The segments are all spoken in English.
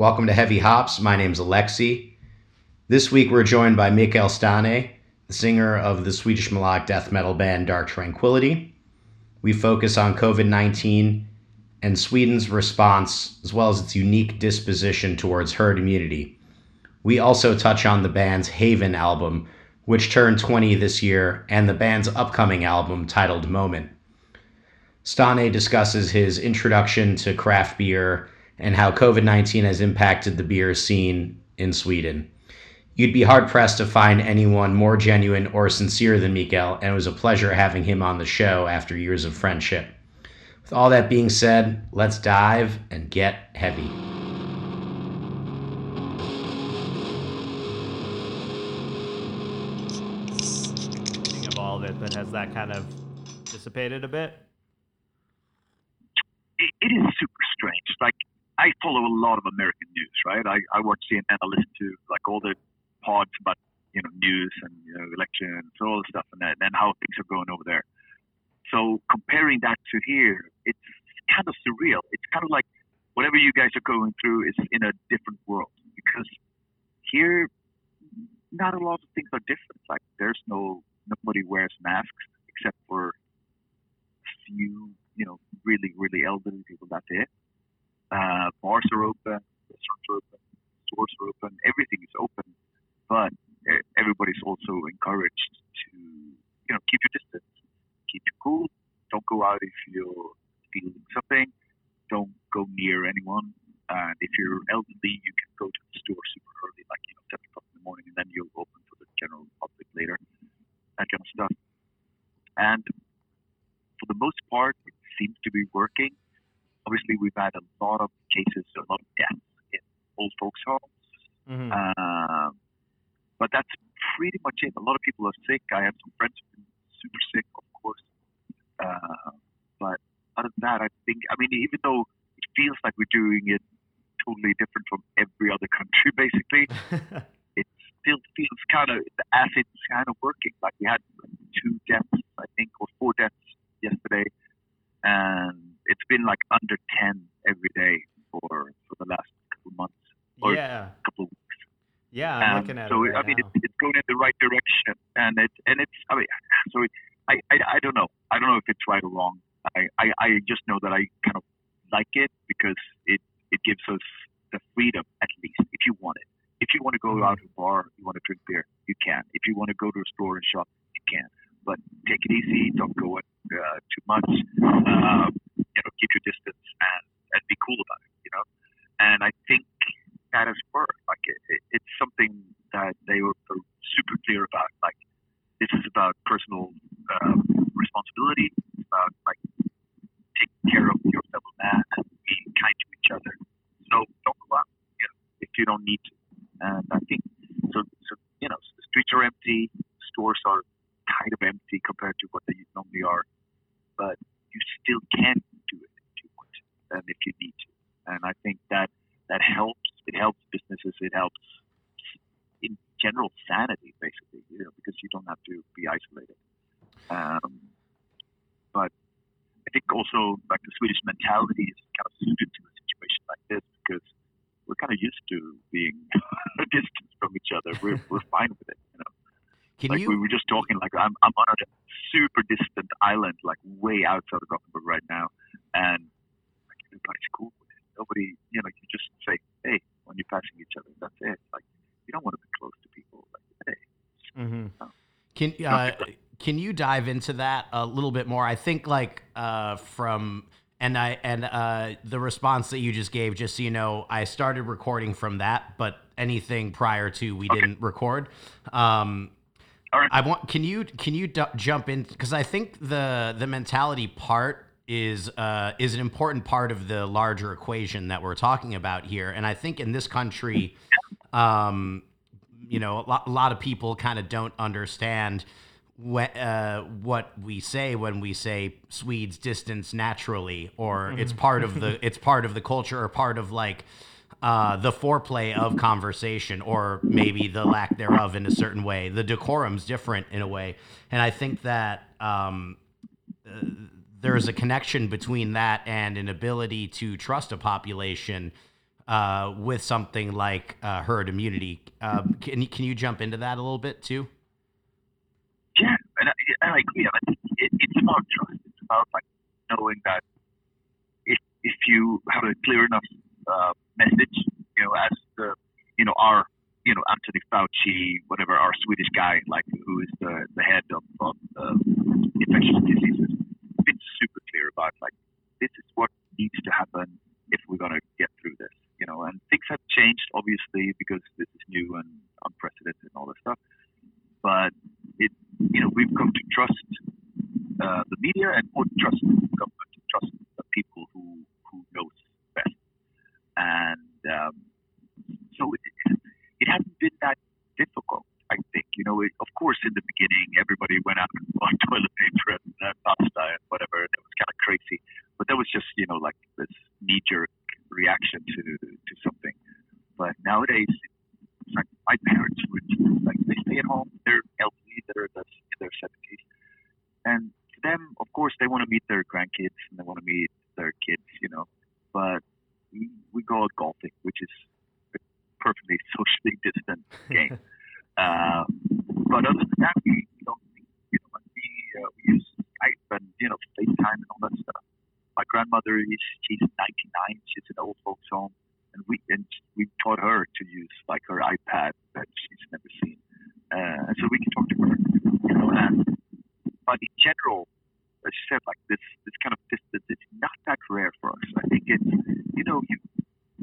Welcome to Heavy Hops. My name's Alexi. This week we're joined by Mikael Stanne, the singer of the Swedish melodic death metal band Dark Tranquillity. We focus on COVID 19 and Sweden's response, as well as its unique disposition towards herd immunity. We also touch on the band's Haven album, which turned 20 this year, and the band's upcoming album titled Moment. Stanne discusses his introduction to craft beer and how COVID 19 has impacted the beer scene in Sweden. You'd be hard pressed to find anyone more genuine or sincere than Mikael, and it was a pleasure having him on the show after years of friendship. With all that being said, let's dive and get heavy. of all of it, but has that kind of dissipated a bit? It, it is super strange. Like I follow a lot of American news, right? I, I watch CNN. I listen to like all the pods about you know news and you know elections, all the stuff, and that, and how things are going over there. So comparing that to here, it's kind of surreal. It's kind of like whatever you guys are going through is in a different world because here, not a lot of things are different. Like there's no nobody wears masks except for a few, you know, really really elderly people. That's it. Uh, bars are open, restaurants are open, stores are open, everything is open, but everybody's also encouraged to, you know, keep your distance, keep you cool, don't go out if you're feeling something, don't go near anyone. And if you're elderly, you can go to the store super early, like you know, seven o'clock in the morning, and then you'll open for the general public later, that kind of stuff. And for the most part, it seems to be working obviously we've had a lot of cases, a lot of deaths in old folks' homes. Mm-hmm. Um, but that's pretty much it. A lot of people are sick. I have some friends who've been super sick, of course. Uh, but other than that, I think, I mean, even though it feels like we're doing it totally different from every other country, basically, it still feels kind of as it's kind of working. Like we had two deaths, I think, or four deaths yesterday. And it's been like under 10 every day for for the last couple months or yeah. couple of weeks. Yeah, I'm looking at so, it. Right I mean, it's, it's going in the right direction, and it's and it's. I mean, so it, I, I I don't know. I don't know if it's right or wrong. I, I I just know that I kind of like it because it it gives us the freedom at least if you want it. If you want to go mm-hmm. out to a bar, you want to drink beer, you can. If you want to go to a store and shop, you can. But take it easy. Don't go uh, too much. Uh, you know, keep your distance and, and be cool about it, you know? And I think that has worked. Like, it, it, it's something that they were super clear about. Like, this is about personal um, responsibility, it's about, like, taking care of your fellow man and being kind to each other. So don't go out, you know, if you don't need to. And I think, so, so you know, the streets are empty, stores are kind of empty compared to what they normally are. But you still can do it if you and if you need to. And I think that that helps. It helps businesses. It helps in general sanity, basically, you know, because you don't have to be isolated. Um, but I think also like the Swedish mentality is kind of suited to a situation like this because we're kind of used to being a distance from each other. We're we're fine with it, you know. Can like you? we were just talking, like I'm I'm on a super distant island, like way outside of Gothenburg right now, and everybody's cool with it. Nobody, you know, you just say, hey, when you're passing each other, that's it. Like you don't want to be close to people. Like, hey. Mm-hmm. No. Can uh, can you dive into that a little bit more? I think like uh, from and I and uh, the response that you just gave, just so you know, I started recording from that, but anything prior to we okay. didn't record. Um, Right. I want. Can you can you d- jump in because I think the the mentality part is uh, is an important part of the larger equation that we're talking about here, and I think in this country, um, you know, a lot, a lot of people kind of don't understand what uh, what we say when we say Swedes distance naturally, or it's part of the it's part of the culture, or part of like uh, the foreplay of conversation, or maybe the lack thereof in a certain way. The decorum's different in a way, and I think that um, uh, there is a connection between that and an ability to trust a population uh, with something like uh, herd immunity. Um, can you can you jump into that a little bit too? Yeah, and I, I think it, it's about trust. It's about like knowing that if if you have a clear enough uh, message, you know, as the you know our you know Anthony Fauci, whatever our Swedish guy, like who is the the head of, of uh, infectious diseases, been super clear about like this is what needs to happen if we're going to get through this. You know, and things have changed obviously because this is new and unprecedented and all this stuff. But it, you know, we've come to trust uh, the media and more trust the government, trust the people who who knows best. And um, so it, it hasn't been that difficult. I think you know, it, of course, in the beginning, everybody went out and bought toilet paper and uh, pasta and whatever, and it was kind of crazy. But that was just you know like this knee jerk reaction to to something. But nowadays, it's like my parents would like they stay at home. They're elderly. They're in their seventies, and to them, of course, they want to meet their grandkids and they want to meet their kids. You know, but we, we go out golfing, which is a perfectly socially distant game. uh, but other than that, we, don't, you know, we, uh, we use Skype and you know FaceTime and all that stuff. My grandmother is she's 99. She's in old folks home, and we and we taught her to use like her iPad that she's never seen, uh, so we can talk to her. You know, and but in general, as you said, like this this kind of distance, it's not that rare for us. I think it's you know you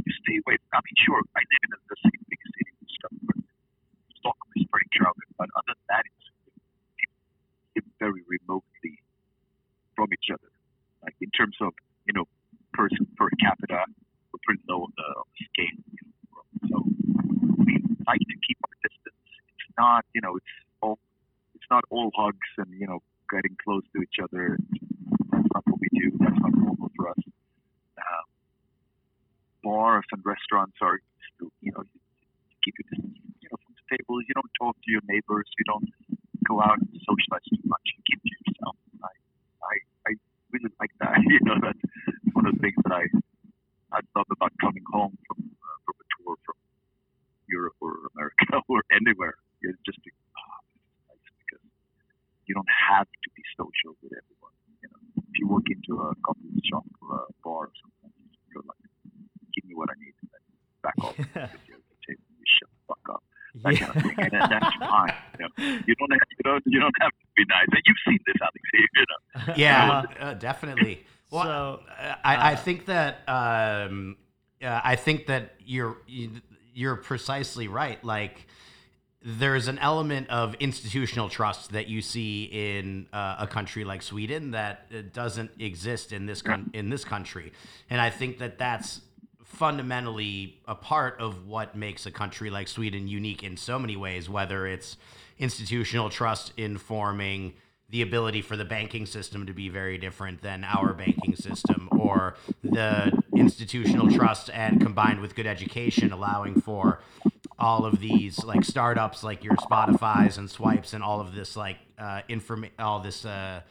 you stay away. I mean, sure, I live in the same big city and stuff, but Stockholm is very crowded. But other than that, it's live very remotely from each other. Like in terms of you know person per capita, we're pretty low on the, on the scale. You know, so we like to keep our distance. It's not you know it's all it's not all hugs and you know getting close to each other. That's not what we do. That's not normal for us. Um, bars and restaurants are you know, you keep your distance, you know, tables. You don't talk to your neighbors. You don't go out and socialize too much. You keep to yourself. I, I, I really like that. You know, that's one of the things that I, I love about coming home from uh, from a tour from Europe or America or anywhere. It's just oh, nice because you don't have to be social with everyone. You know, if you walk into a coffee shop or a bar or something, you're like, give me what I need, and then back off the table, you shut the fuck up. That yeah. kind of and that, that's fine. You, know? you don't have you don't you don't have to be nice, and you've seen this, Alex. You know. Yeah, uh, definitely. Well, so, uh, I, I think that um, uh, I think that you're you're precisely right. Like there's an element of institutional trust that you see in uh, a country like Sweden that uh, doesn't exist in this con- in this country, and I think that that's fundamentally a part of what makes a country like Sweden unique in so many ways. Whether it's institutional trust informing the ability for the banking system to be very different than our banking system, or the institutional trust and combined with good education, allowing for all of these like startups like your Spotify's and Skypes and all of this like uh, inform all this uh,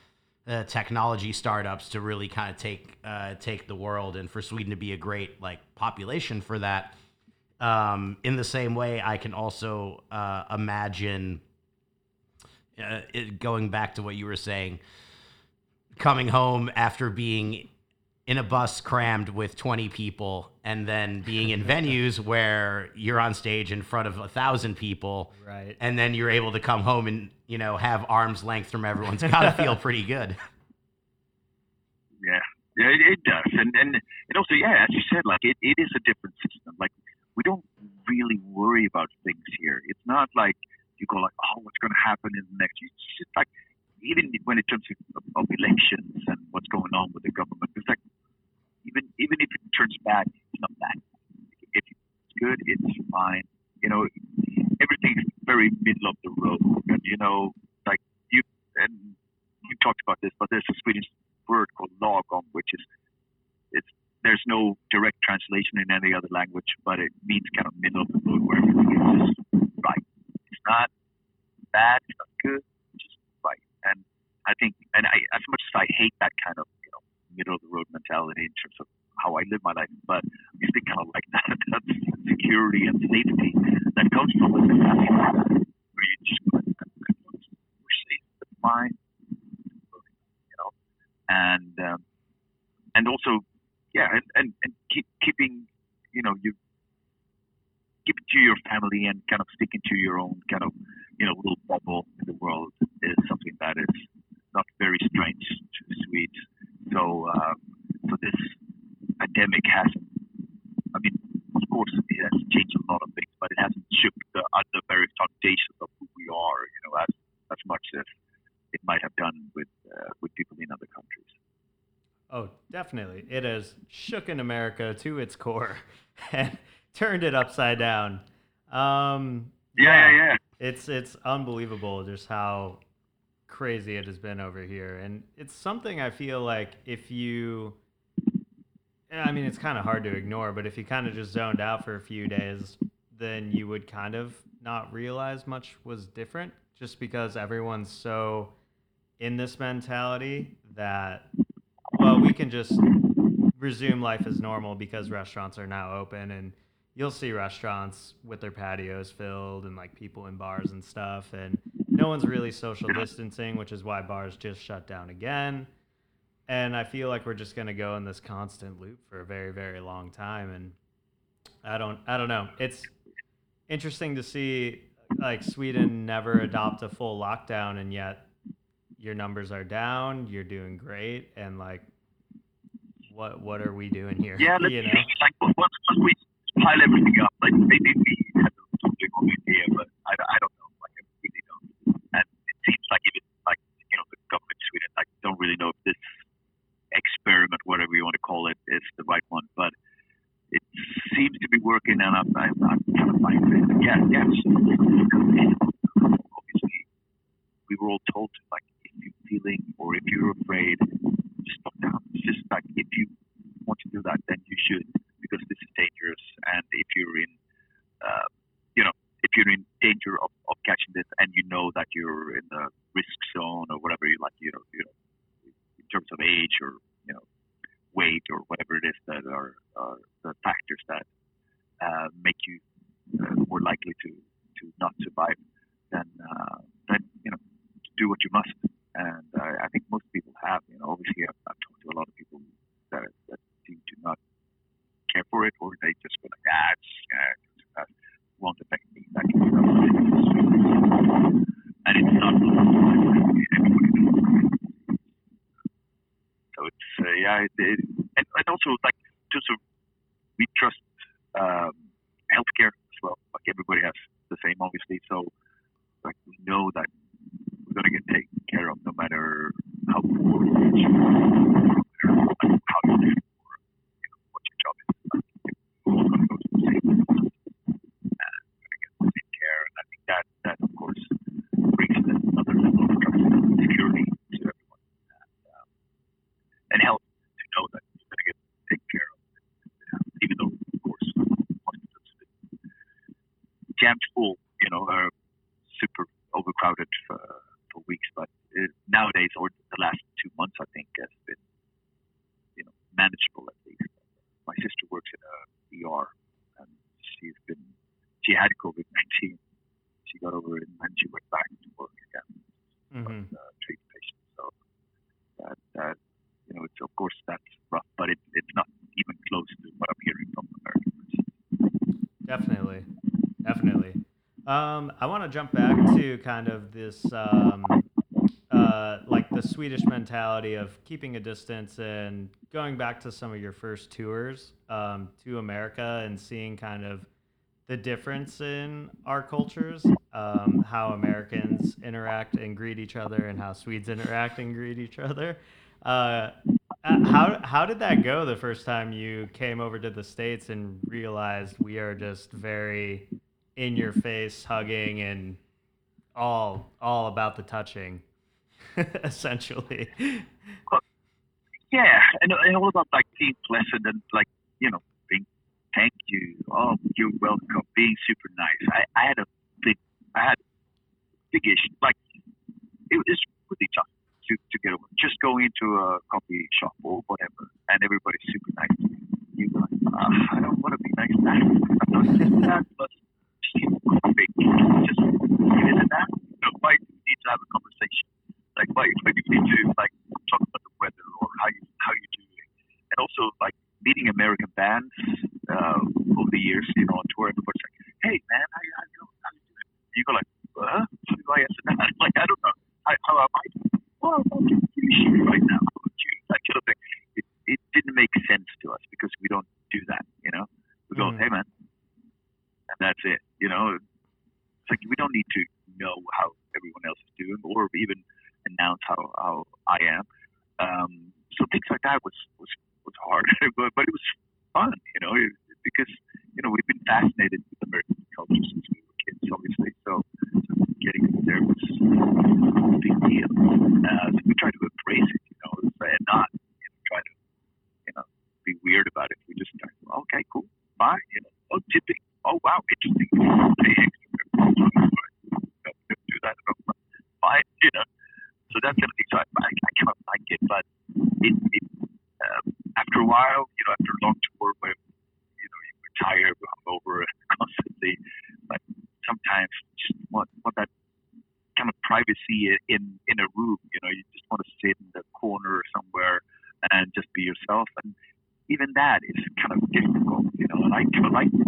uh, technology startups to really kind of take uh, take the world and for Sweden to be a great like population for that. Um, in the same way, I can also uh, imagine uh, it, going back to what you were saying, coming home after being in a bus crammed with 20 people and then being in venues where you're on stage in front of a thousand people right. and then you're able to come home and you know have arm's length from everyone it's got to feel pretty good. Yeah. Yeah it, it, does. And and and also yeah as you said like it, it is a different system. Like we don't really worry about things here. It's not like you go like oh what's going to happen in the next it's just like even when it comes to of elections and what's going on with the government it's like even even if it turns bad, it's not bad. If it's good, it's fine. You know, everything's very middle of the road. And you know, like you and you talked about this, but there's a Swedish word called lagom, which is it's there's no direct translation in any other language, but it means kind of middle of the road where everything is just right. It's not bad, it's not good, it's just right. And I think, and I, as much as I hate that kind of middle of the road mentality in terms of how I live my life, but I still kind of like that that security and safety that comes from the mentality. Where you just we're safe, we're fine, you know, and um, and also yeah, and and, and keep, keeping you know you keep it to your family and kind of sticking to your own kind of you know little bubble in the world is something that is not very strange to Swedes. So uh, so this pandemic has, I mean, of course, it has changed a lot of things, but it hasn't shook the, the very foundations of who we are, you know, as as much as it might have done with uh, with people in other countries. Oh, definitely. It has shooken America to its core and turned it upside down. Um, yeah, yeah, yeah. It's it's unbelievable just how crazy it has been over here, and it's something I feel like if you, eh, I mean, it's kind of hard to ignore, but if you kind of just zoned out for a few days, then you would kind of not realize much was different, just because everyone's so in this mentality that well, we can just resume life as normal because restaurants are now open and you'll see restaurants with their patios filled and like people in bars and stuff. And no one's really social distancing which is why bars just shut down again. And i feel like we're just going to go in this constant loop for a very very long time. And i don't i don't know. It's interesting to see like sweden never adopt a full lockdown and yet your numbers are down you're doing great and like what what are we doing here? Yeah, you know? like once, once we pile everything up, to jump back to kind of this, um, uh, like the Swedish mentality of keeping a distance and going back to some of your first tours um, to America and seeing kind of the difference in our cultures, um, how Americans interact and greet each other, and how Swedes interact and greet each other. Uh, uh, how how did that go the first time you came over to the states and realized we are just very in your face hugging and all all about the touching essentially. Yeah, and, and all about like being pleasant and like things like that was was was hard, but, but it was fun, you know, because you know we've been fascinated with American culture since we were kids, obviously. So, so getting there was a big deal. Uh, so we tried to embrace it, you know, and not you know, try to you know be weird about it. We just started, okay, cool, bye. you know, oh tipping, oh wow, interesting, hey, see it in in a room. You know, you just want to sit in the corner or somewhere and just be yourself. And even that is kind of difficult, you know. And I kind of like to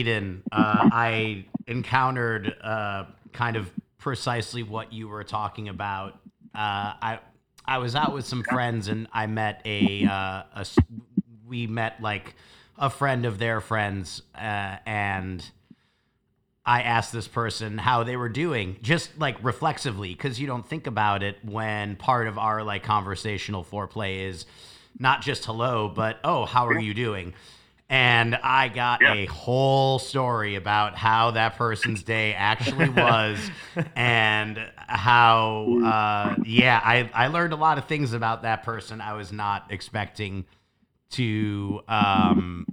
Eden, uh, I encountered uh, kind of precisely what you were talking about. Uh, I I was out with some friends and I met a, uh, a we met like a friend of their friends uh, and. I asked this person how they were doing, just like reflexively, because you don't think about it when part of our like conversational foreplay is not just hello, but oh, how are you doing? and I got yeah. a whole story about how that person's day actually was, and how mm. uh, yeah, I I learned a lot of things about that person I was not expecting to. Um,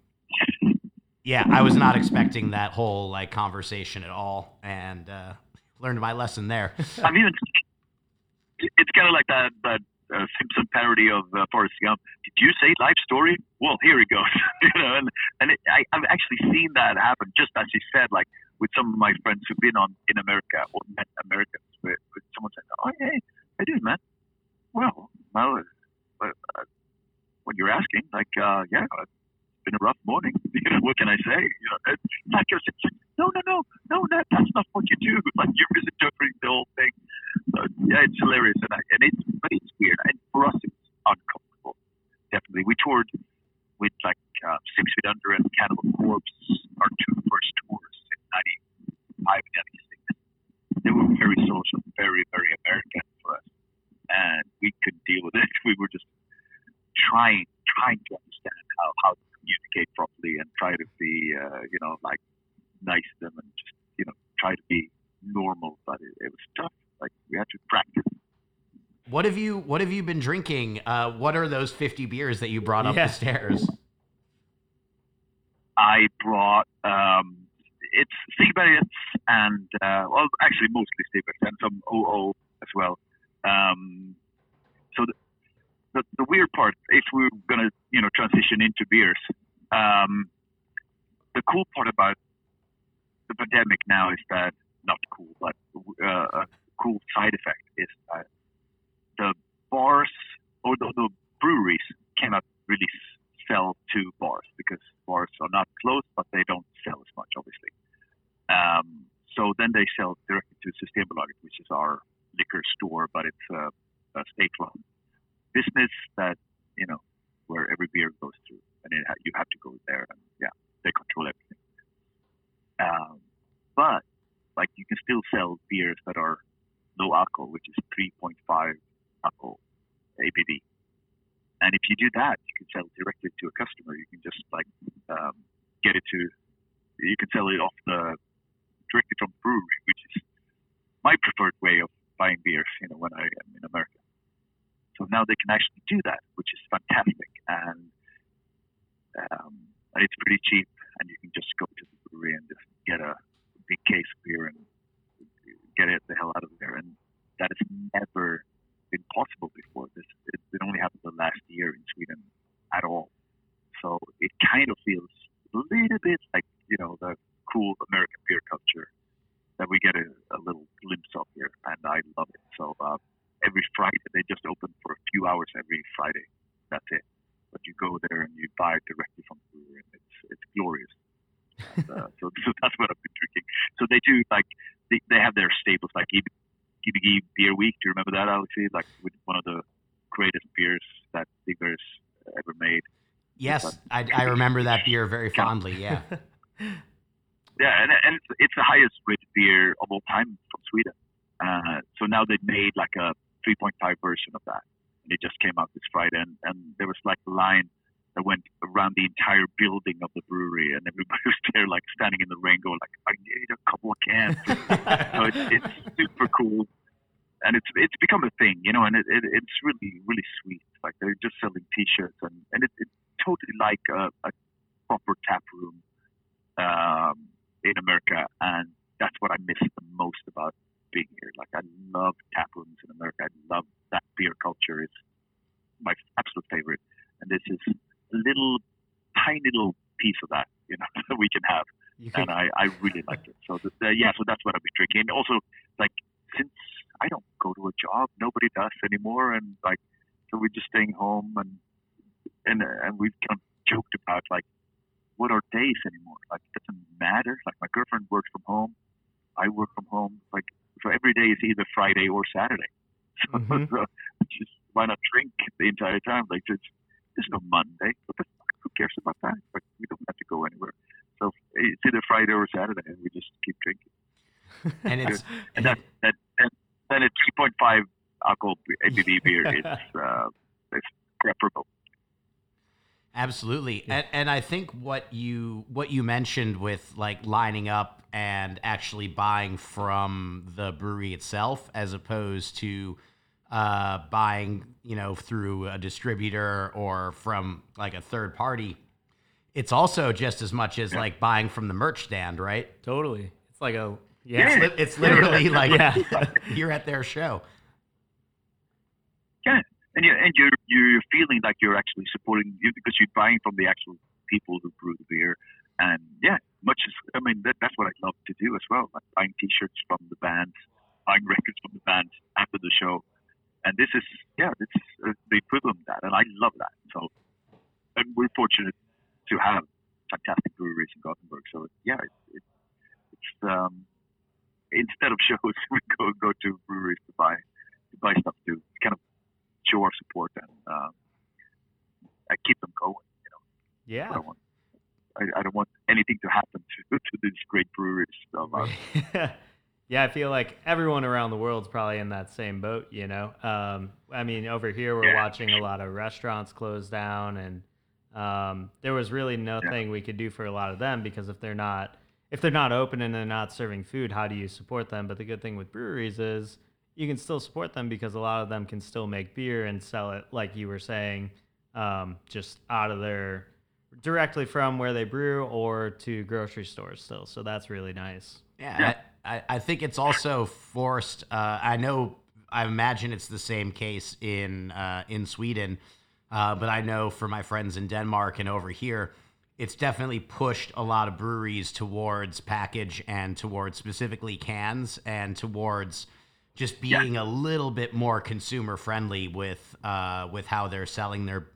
yeah, I was not expecting that whole like conversation at all, and uh, learned my lesson there. I mean, it's, it's kind of like that but. Uh, A Simpson parody of uh, Forrest Gump. Did you say life story? Well, here he goes. you know, and and it, I, I've actually seen that happen. Just as you said, like with some of my friends who've been on in America or met Americans, where, where someone said, "Oh, hey, I do, man." Well, well, uh, uh, what you're asking, like, uh, yeah, been a rough morning. What can I say? You know, it's like you're saying, no, no, no, no, that, that's not what you do. Like you're misinterpreting the whole thing. So, yeah, it's hilarious, and, I, and it's but it's weird, and for us, it's uncomfortable. Definitely, we toured with like uh, Six Feet Under and Cannibal Corpse, our two first tours in '95 and '96. They were very social, very, very American for us, and we couldn't deal with it. We were just trying, trying to understand how how communicate properly and try to be, uh, you know, like nice to them and just, you know, try to be normal. But it, it was tough. Like we had to practice. What have you What have you been drinking? Uh, what are those fifty beers that you brought up Yeah. the stairs? I brought um, it's cigarettes and uh, well, actually mostly cigarettes and some OO as well. Um, so the, the the weird part, if we're gonna you know transition into beers, um, the cool part about the pandemic now is that not cool, but uh, a cool side effect is that the bars or the, the breweries cannot really sell to bars because bars are not closed, but they don't sell as much, obviously. Um, so then they sell directly to Systembolaget, which is our liquor store, but it's a, a state-run business that you know where every beer goes through, and it you have to go there, and yeah, they control everything. Um, but like you can still sell beers that are low alcohol, which is 3.5 alcohol ABV. And if you do that, you can sell directly to a customer. You can just like um, get it to, you can sell it off the directly from brewery, which is my preferred way of buying beers. You know, when I am in America. So now they can actually do that, which is fantastic, and um, it's pretty cheap, and you can just go to the brewery and just get a big case of beer and get it the hell out of there. And that has never been possible before. This it, it only happened the last year in Sweden at all. So it kind of feels a little bit like you know the cool American beer culture that we get a, a little glimpse of here, and I love it. So uh, every Friday they just open for a few hours every Friday. That's it. But you go there and you buy it directly from the brewery, and it's it's glorious. And, uh, so, so that's what I've been drinking. So they do like they, they have their staples like GBG Beer Week. Do you remember that, Alexi? Like with one of the greatest beers that Stigbergets ever made. Yes, I, I remember that beer very fondly. Yeah. Yeah, and, and it's, it's the highest rated beer of all time from Sweden. Uh, so now they've made like a 3.5 version of that, and it just came out this Friday. And, and there was like a line that went around the entire building of the brewery, and everybody was there like standing in the rain, going like, "I need a couple of cans." so it's, it's super cool, and it's it's become a thing, you know, and it, it, it's really really sweet. Like they're just selling T-shirts, and and it, it's totally like a, a proper tap room um, in America, and that's what I miss the most about being here. Like I love tap rooms in America. I love that beer culture. It's my absolute favorite, and this is a little tiny little piece of that, you know, that we can have and I, I really like it. So the, the, yeah, so that's what I've been drinking. And also, like since I don't go to a job, nobody does anymore, and like so we're just staying home, and and uh, and we've kind of joked about like what are days anymore? Like it doesn't matter. Like my girlfriend works from home, I work from home. Like so every day is either Friday or Saturday. So, Mhm. so just why not drink the entire time? Like there's there's no Monday. What the fuck? Who cares about that? Like we don't have to go anywhere. So it's either Friday or Saturday, and we just keep drinking. And it's And that that that then a 3.5 alcohol ABV beer is uh, is preferable. Absolutely. And and I think what you what you mentioned with like lining up and actually buying from the brewery itself as opposed to uh, buying, you know, through a distributor or from like a third party. It's also just as much as like buying from the merch stand, right? totally. It's like a It's, yeah. li- it's literally like Yeah. you're at their show. Yeah, and you and you're you're feeling like you're actually supporting you because you're buying from the actual people who brew the beer. And yeah, much as I mean that, that's what I love to do as well, like buying T-shirts from the bands, buying records from the bands after the show, and this is yeah, this is uh, the equivalent of that, and I love that. So, and we're fortunate to have fantastic breweries in Gothenburg. So yeah, it, it, it's um, instead of shows, we go go to breweries to buy to buy stuff to kind of show our support and uh, keep them going. You know. Yeah. I don't want, I, don't want anything to happen to to these great breweries. So, uh, yeah, I feel like everyone around the world's probably in that same boat. You know, um, I mean, over here we're Yeah. watching a lot of restaurants close down, and um, there was really nothing we could do for a lot of them because if they're not if they're not open and they're not serving food, how do you support them? But the good thing with breweries is you can still support them because a lot of them can still make beer and sell it, like you were saying, um, just out of their directly from where they brew or to grocery stores still. So that's really nice. Yeah, I, I, I think it's also forced. Uh, I know, I imagine it's the same case in uh, in Sweden, uh, but I know for my friends in Denmark and over here, it's definitely pushed a lot of breweries towards package and towards specifically cans and towards just being a little bit more consumer friendly with uh, with how they're selling their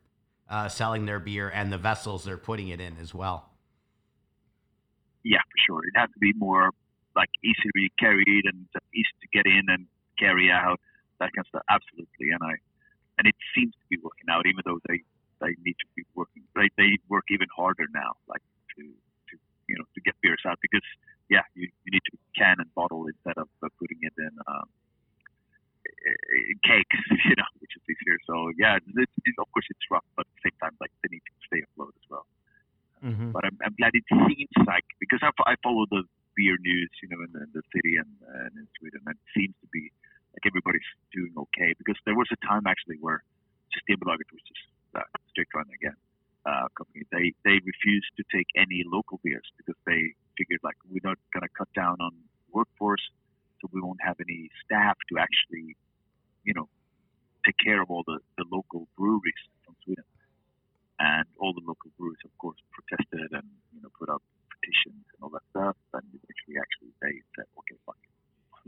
uh, selling their beer and the vessels they're putting it in as well. yeah, for sure. It has to be more like easy to be carried and easy to get in and carry out that kind of stuff. Absolutely, and I and it seems to be working out, even though they they need to be working. They they work even harder now, like to to you know to get beers out because yeah, you, you need to can and bottle instead of putting it in um, cakes, you know, which is easier. So yeah, it, it, of course it's rough, but at the same time, like they need to stay afloat as well Mm-hmm. but I'm, I'm glad it seems like because I, I follow the beer news, you know, in the, in the city and, and in Sweden, and it seems to be like everybody's doing okay. Because there was a time actually where Systembolaget, which is uh, straight run again uh, company, they they refused to take any local beers because they figured like we're not gonna cut down on workforce, so we won't have any staff to actually, you know, take care of all the, the local breweries from Sweden and all the local breweries, of course, protested and you know put up petitions and all that stuff. And eventually, actually, they said, "Okay, fuck it,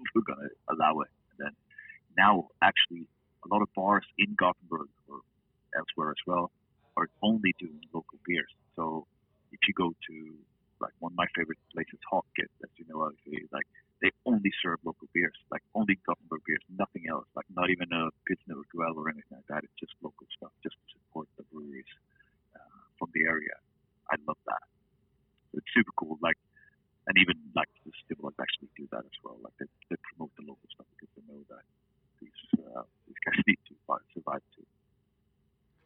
we're gonna allow it." And then now, actually, a lot of bars in Gothenburg or elsewhere as well are only doing local beers. So if you go to like one of my favorite places, Haket, as you know, obviously, like they only serve local beers, like only Gothenburg beers, nothing else, like not even a Pilsner Urquell or anything like that. It's just local stuff, just to support the breweries uh, from the area. I love that. It's super cool. Like, and even like the Stimulus actually do that as well. Like they, they promote the local stuff because they know that these uh, these guys need to survive too.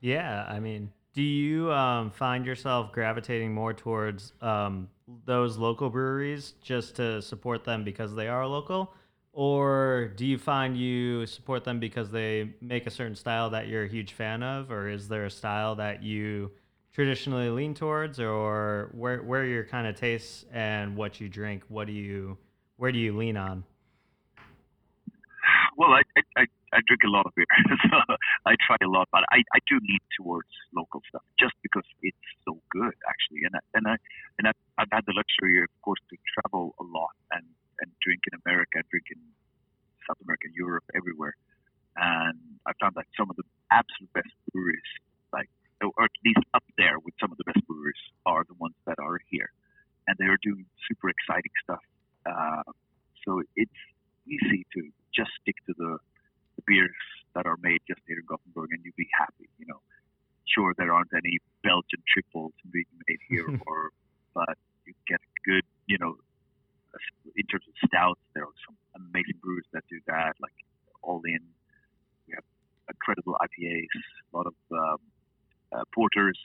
Yeah, I mean, do you um, find yourself gravitating more towards um, those local breweries just to support them because they are local? Or do you find you support them because they make a certain style that you're a huge fan of? Or is there a style that you traditionally lean towards? Or where, where your kind of tastes and what you drink? What do you, where do you lean on? Well, I, I, I, I drink a lot of beer, so I try a lot, but I, I do lean towards local stuff just because it's so good, actually. And I, and I and I've, I've had the luxury, of course, to travel a lot and and drink in America, drink in South America, Europe, everywhere. And I found that some of the absolute best breweries, like or at least up there with some of the best breweries, are the ones that are here, and they are doing super exciting stuff. Uh, so it's easy to just stick to the beers that are made just here in Gothenburg and you'll be happy, you know. Sure, there aren't any Belgian triples being made here, or but you get good, you know, in terms of stouts, there are some amazing brewers that do that, like All In. We have incredible IPAs, a lot of um, uh, porters,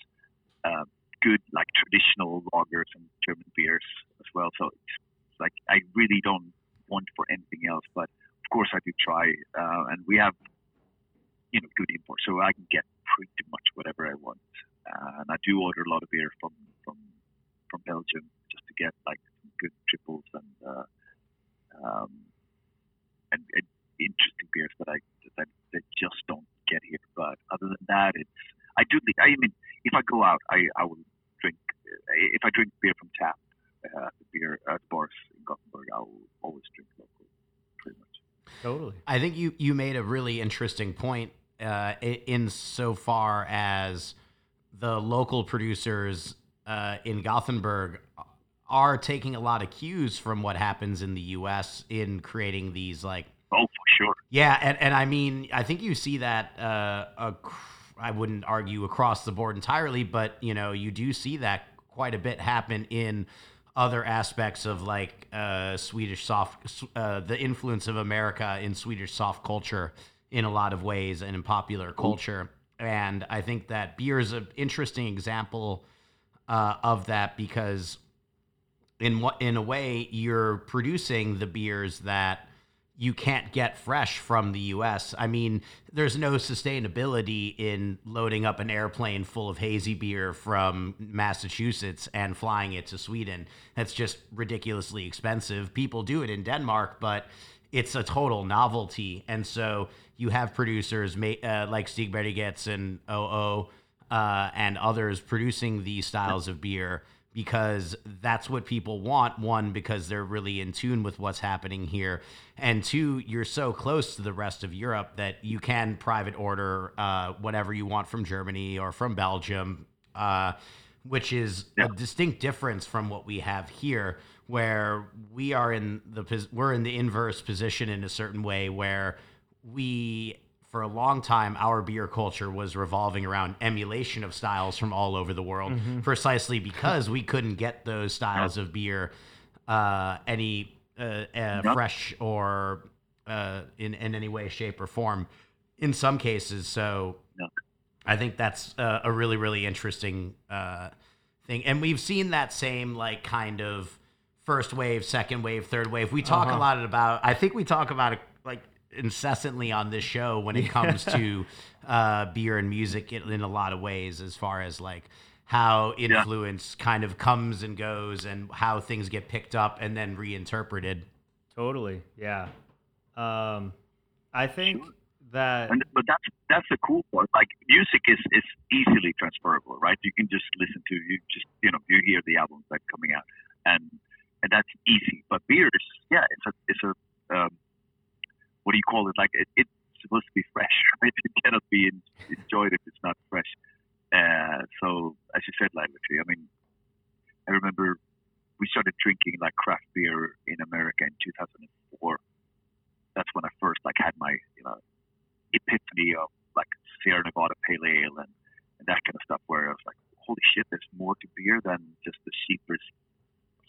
uh, good like traditional lagers and German beers as well. So it's, like I really don't want for anything else, but course I do try, uh, and we have you know good import, so I can get pretty much whatever I want. Uh, and I do order a lot of beer from from from Belgium just to get like good triples and uh, um, and, and interesting beers that I that, that just don't get here. But other than that, it's I do I mean if I go out, I I will drink if I drink beer from tap. Uh, beer at bars in Gothenburg, I will always drink local. Totally. I think you you made a really interesting point uh, in so far as the local producers uh, in Gothenburg are taking a lot of cues from what happens in the U.S. in creating these like. Oh, for sure. Yeah, and, and I mean, I think you see that. Uh, ac- I wouldn't argue across the board entirely, but you know, you do see that quite a bit happen in other aspects of like uh, Swedish soft, uh, the influence of America in Swedish soft culture in a lot of ways and in popular culture. And I think that beer is an interesting example uh, of that because in what in a way you're producing the beers that you can't get fresh from the US. I mean, there's no sustainability in loading up an airplane full of hazy beer from Massachusetts and flying it to Sweden. That's just ridiculously expensive. People do it in Denmark, but it's a total novelty. And so you have producers uh, like Stigbergets and OO uh, and others producing these styles of beer because that's what people want. One, because they're really in tune with what's happening here, and two, you're so close to the rest of Europe that you can private order uh, whatever you want from Germany or from Belgium, uh, which is yeah. a distinct difference from what we have here, where we are in the we're in the inverse position in a certain way where we for a long time, our beer culture was revolving around emulation of styles from all over the world, mm-hmm. precisely because we couldn't get those styles of beer uh, any uh, uh, fresh or uh, in in any way, shape, or form. In some cases, so I think that's a really really interesting uh, thing, and we've seen that same like kind of first wave, second wave, third wave. We talk uh-huh. a lot about. I think we talk about it incessantly on this show when it comes to uh, beer and music in, in, a lot of ways, as far as like how influence yeah. kind of comes and goes and how things get picked up and then reinterpreted. Totally, yeah. Um, I think that, and, but that's that's the cool part. Like music is is easily transferable, right? You can just listen to you just you know you hear the albums that are coming out, and and that's easy. But beers, yeah, it's a it's a um, what do you call it? Like it, it's supposed to be fresh, right? It cannot be enjoyed if it's not fresh. Uh, so as you said, like I mean, I remember we started drinking like craft beer in America in 2004. That's when I first like had my you know epiphany of like Sierra Nevada Pale Ale and, and that kind of stuff, where I was like, holy shit, there's more to beer than just the cheapest,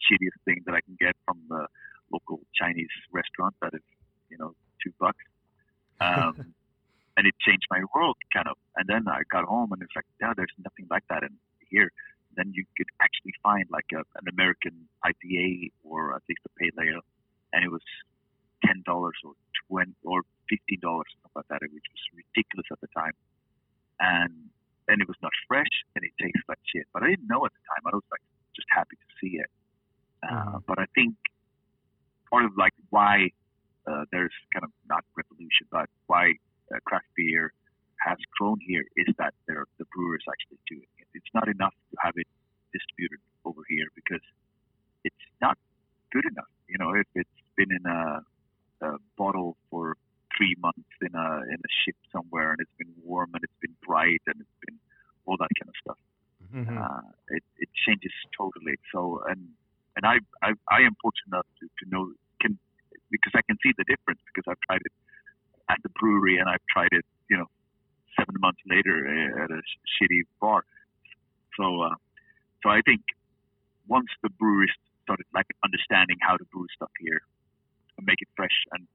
shittiest thing that I can get from the local Chinese restaurant that is you know two bucks. Um, and it changed my world kind of. And then I got home and it's like, yeah, there's nothing like that in here. Then you could actually find like a, an American IPA or at least a pale ale, and it was ten dollars or twenty or fifteen dollars something like that, which was ridiculous at the time. And and it was not fresh and it tastes like shit. But I didn't know at the time. I was like just happy to see it. Uh, mm-hmm. But I think part of like why uh, there's kind of not revolution, but why uh, craft beer has grown here is that there, the brewers actually doing it. It's not enough to have it distributed over here because it's not good enough. You know, if it's been in a, a bottle for three months in a in a ship somewhere and it's been warm and it's been bright and it's been all that kind of stuff. Mm-hmm. Uh, it, it changes totally. So and and I I, I am fortunate enough to, to know because I can see the difference because I've tried it at the brewery and I've tried it, you know, seven months later uh, at a shitty bar. So, uh, so I think once the breweries started like understanding how to brew stuff here and make it fresh and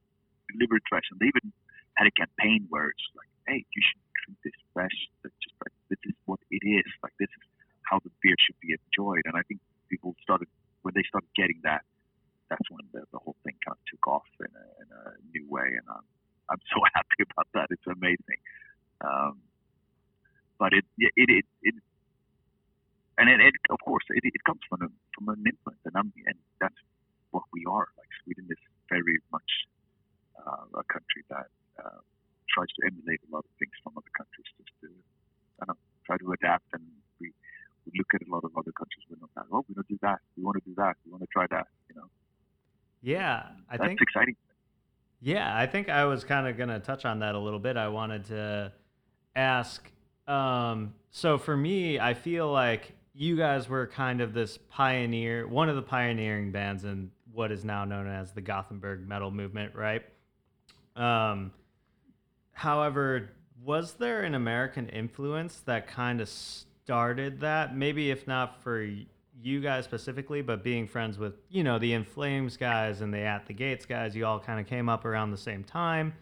deliver it fresh, and they even had a campaign where it's like, hey, you should drink this fresh. It's just like this is what it is. Like this is how the beer should be enjoyed. And I think people started when they started getting that that's when the, the whole thing kind of took off in a, in a new way, and I'm I'm so happy about that. It's amazing. Um, but it it it, it and it, it, of course it, it comes from a, from an influence, and I'm and that's what we are. Like Sweden is very much uh, a country that uh, tries to emulate a lot of things from other countries, just to I don't know, try to adapt. And we we look at a lot of other countries. We're not that. Oh, we don't do that. We want to do that. We want to try that. Yeah, I That's think exciting. Yeah, I think I was kind of going to touch on that a little bit. I wanted to ask. Um, so for me, I feel like you guys were kind of this pioneer, one of the pioneering bands in what is now known as the Gothenburg metal movement, right? Um, however, was there an American influence that kind of started that? Maybe if not for you guys specifically, but being friends with, you know, the In Flames guys and the At the Gates guys, you all kind of came up around the same time.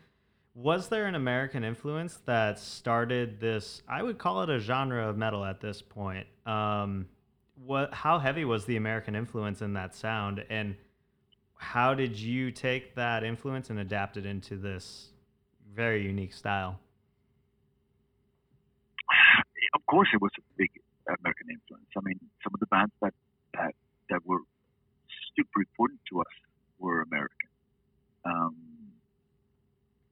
Was there an American influence that started this? I would call it a genre of metal at this point. Um, what? How heavy was the American influence in that sound, and how did you take that influence and adapt it into this very unique style? Of course, it was a big American influence. I mean, some of the bands that that that were super important to us were American, um,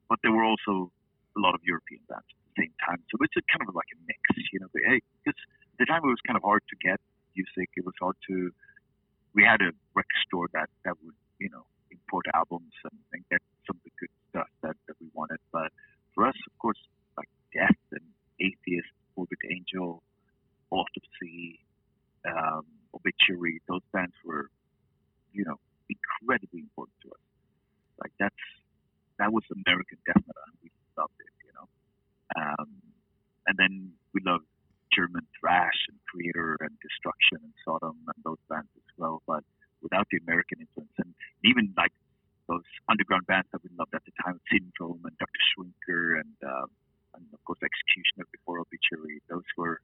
but there were also a lot of European bands at the same time. So it's kind of like a mix, you know. Hey, because the time it was kind of hard to get music. It was hard to. We had a record store that that would you know import albums and, and get some of the good stuff that that we wanted. But for us, of course, like Death and Atheist, Morbid Angel, Autopsy, um, Obituary, those bands were, you know, incredibly important to us. Like that's that was American death metal, and we loved it, you know. Um, and then we loved German thrash and Kreator and Destruction and Sodom and those bands as well. But without the American influence, and even like those underground bands that we loved at the time, Syndrome and Dr. Shrinker and uh, and of course Executioner before Obituary, those were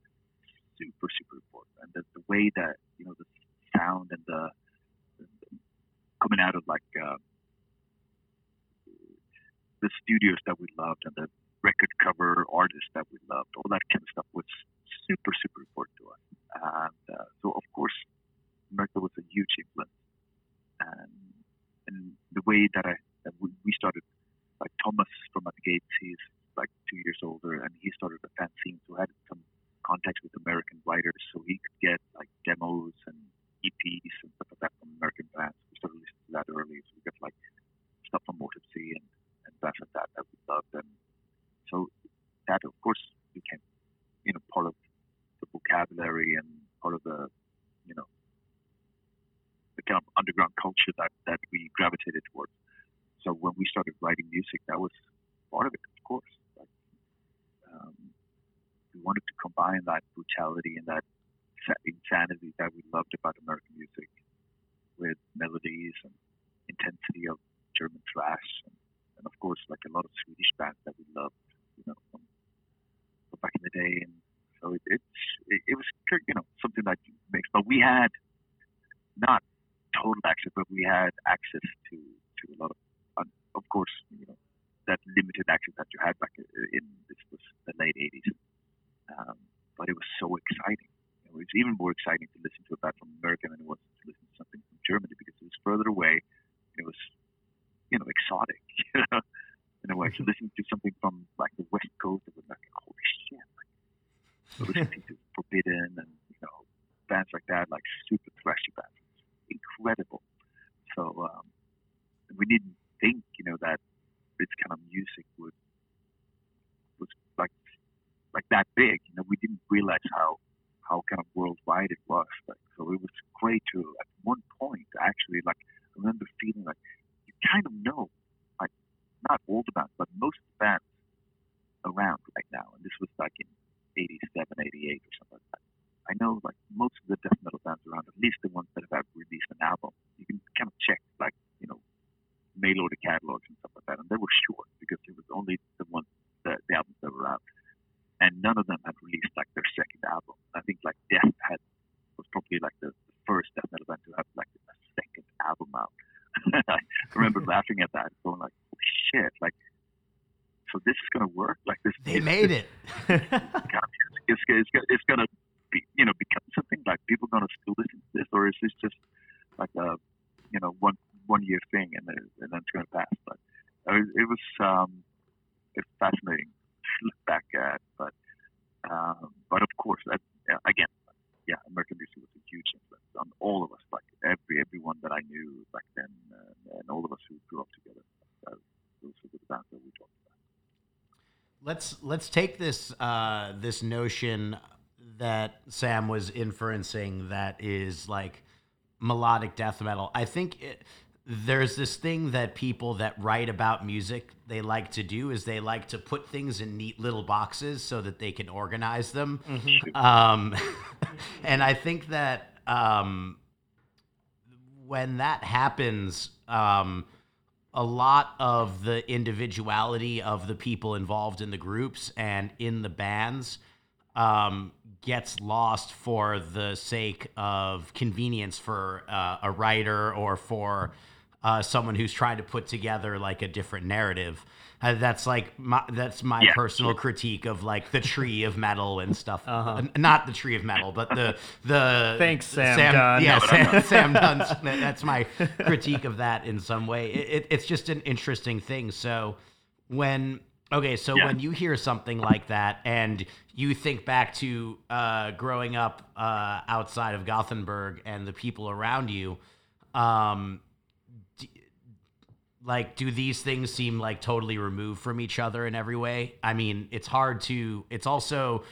super super important. And the, the way that you know the sound and the, the coming out of like uh, the studios that we loved and the record cover artists that we loved, all that kind of stuff was super super important to us. And uh, so of course America was a huge influence. And and the way that I that we, started like Thomas from at the Gates, he's like two years older, and he started a fanzine, so had some contacts with American writers, so he could get like demos and EPs and stuff like that from American bands. We started listening to that early, so we got like stuff from Autopsy and, and bands like that that we loved, and so that of course became you know part of the vocabulary and part of the you know the kind of underground culture that that we gravitated towards. So when we started writing music, that was part of it, of course. Like, um, we wanted to combine that brutality and that insanity that we loved about American music with melodies and intensity of German thrash, and, and of course, like a lot of Swedish bands that we loved, you know, from, from back in the day. And so it, it's it, it was you know something that makes. But we had not total access, but we had access to to a lot of, of course, you know, that limited access that you had back in this was the late 80s. Um, but it was so exciting. It was even more exciting to listen to a band from America than it was to listen to something from Germany because it was further away. It was, you know, exotic. You know, in a way, so listening to something from like the West Coast, it was like, holy shit! Like, listening to Forbidden and you know bands like that, like super thrashy bands, incredible. So um, we didn't think, you know, that this kind of music would like that big. You know, we didn't realize how how kind of worldwide it was. Like, so it was great to at one point actually like I remember feeling like you kind of know, like not all the bands, but most bands around right now. And this was like in 87, 88 or something like that. I know like most of the death metal bands around, at least the ones that have released an album, you can kind of check like, you know, mail order catalogs and stuff like that. And they were short because it was only the ones, the, the albums that were out. And none of them had released like their second album. I think like Death had, was probably like the, the first death metal band to have like a second album out. I remember laughing at that, and going like, Holy shit, like, so this is going to work? Like this. They made it. it's, it's, it's going to be, you know, become something like people going to still listen to this, or is this just like a, you know, one one year thing and then, and then it's going to pass? But it, it was um, it's fascinating to look back at. But um, but of course, that, yeah, again, yeah, American music was a huge influence on all of us. Like every everyone that I knew back then, uh, and all of us who grew up together. Uh, let's take this uh, this notion that Sam was inferencing that is like melodic death metal. I think it, there's this thing that people that write about music they like to do is they like to put things in neat little boxes so that they can organize them. Um, and I think that um, when that happens, um, a lot of the individuality of the people involved in the groups and in the bands um, gets lost for the sake of convenience for uh, a writer or for uh, someone who's trying to put together like a different narrative. Uh, that's like my that's my Yeah, personal critique of like the tree of metal and stuff. Uh, Not the tree of metal, but the the Thanks, Sam Dunn. Yeah, No, Sam, Sam Dunn's. That's my critique of that in some way. It, it, it's just an interesting thing. So when okay, so Yeah. when you hear something like that and you think back to uh, growing up uh, outside of Gothenburg and the people around you, um, d- like do these things seem like totally removed from each other in every way? I mean, it's hard to. It's also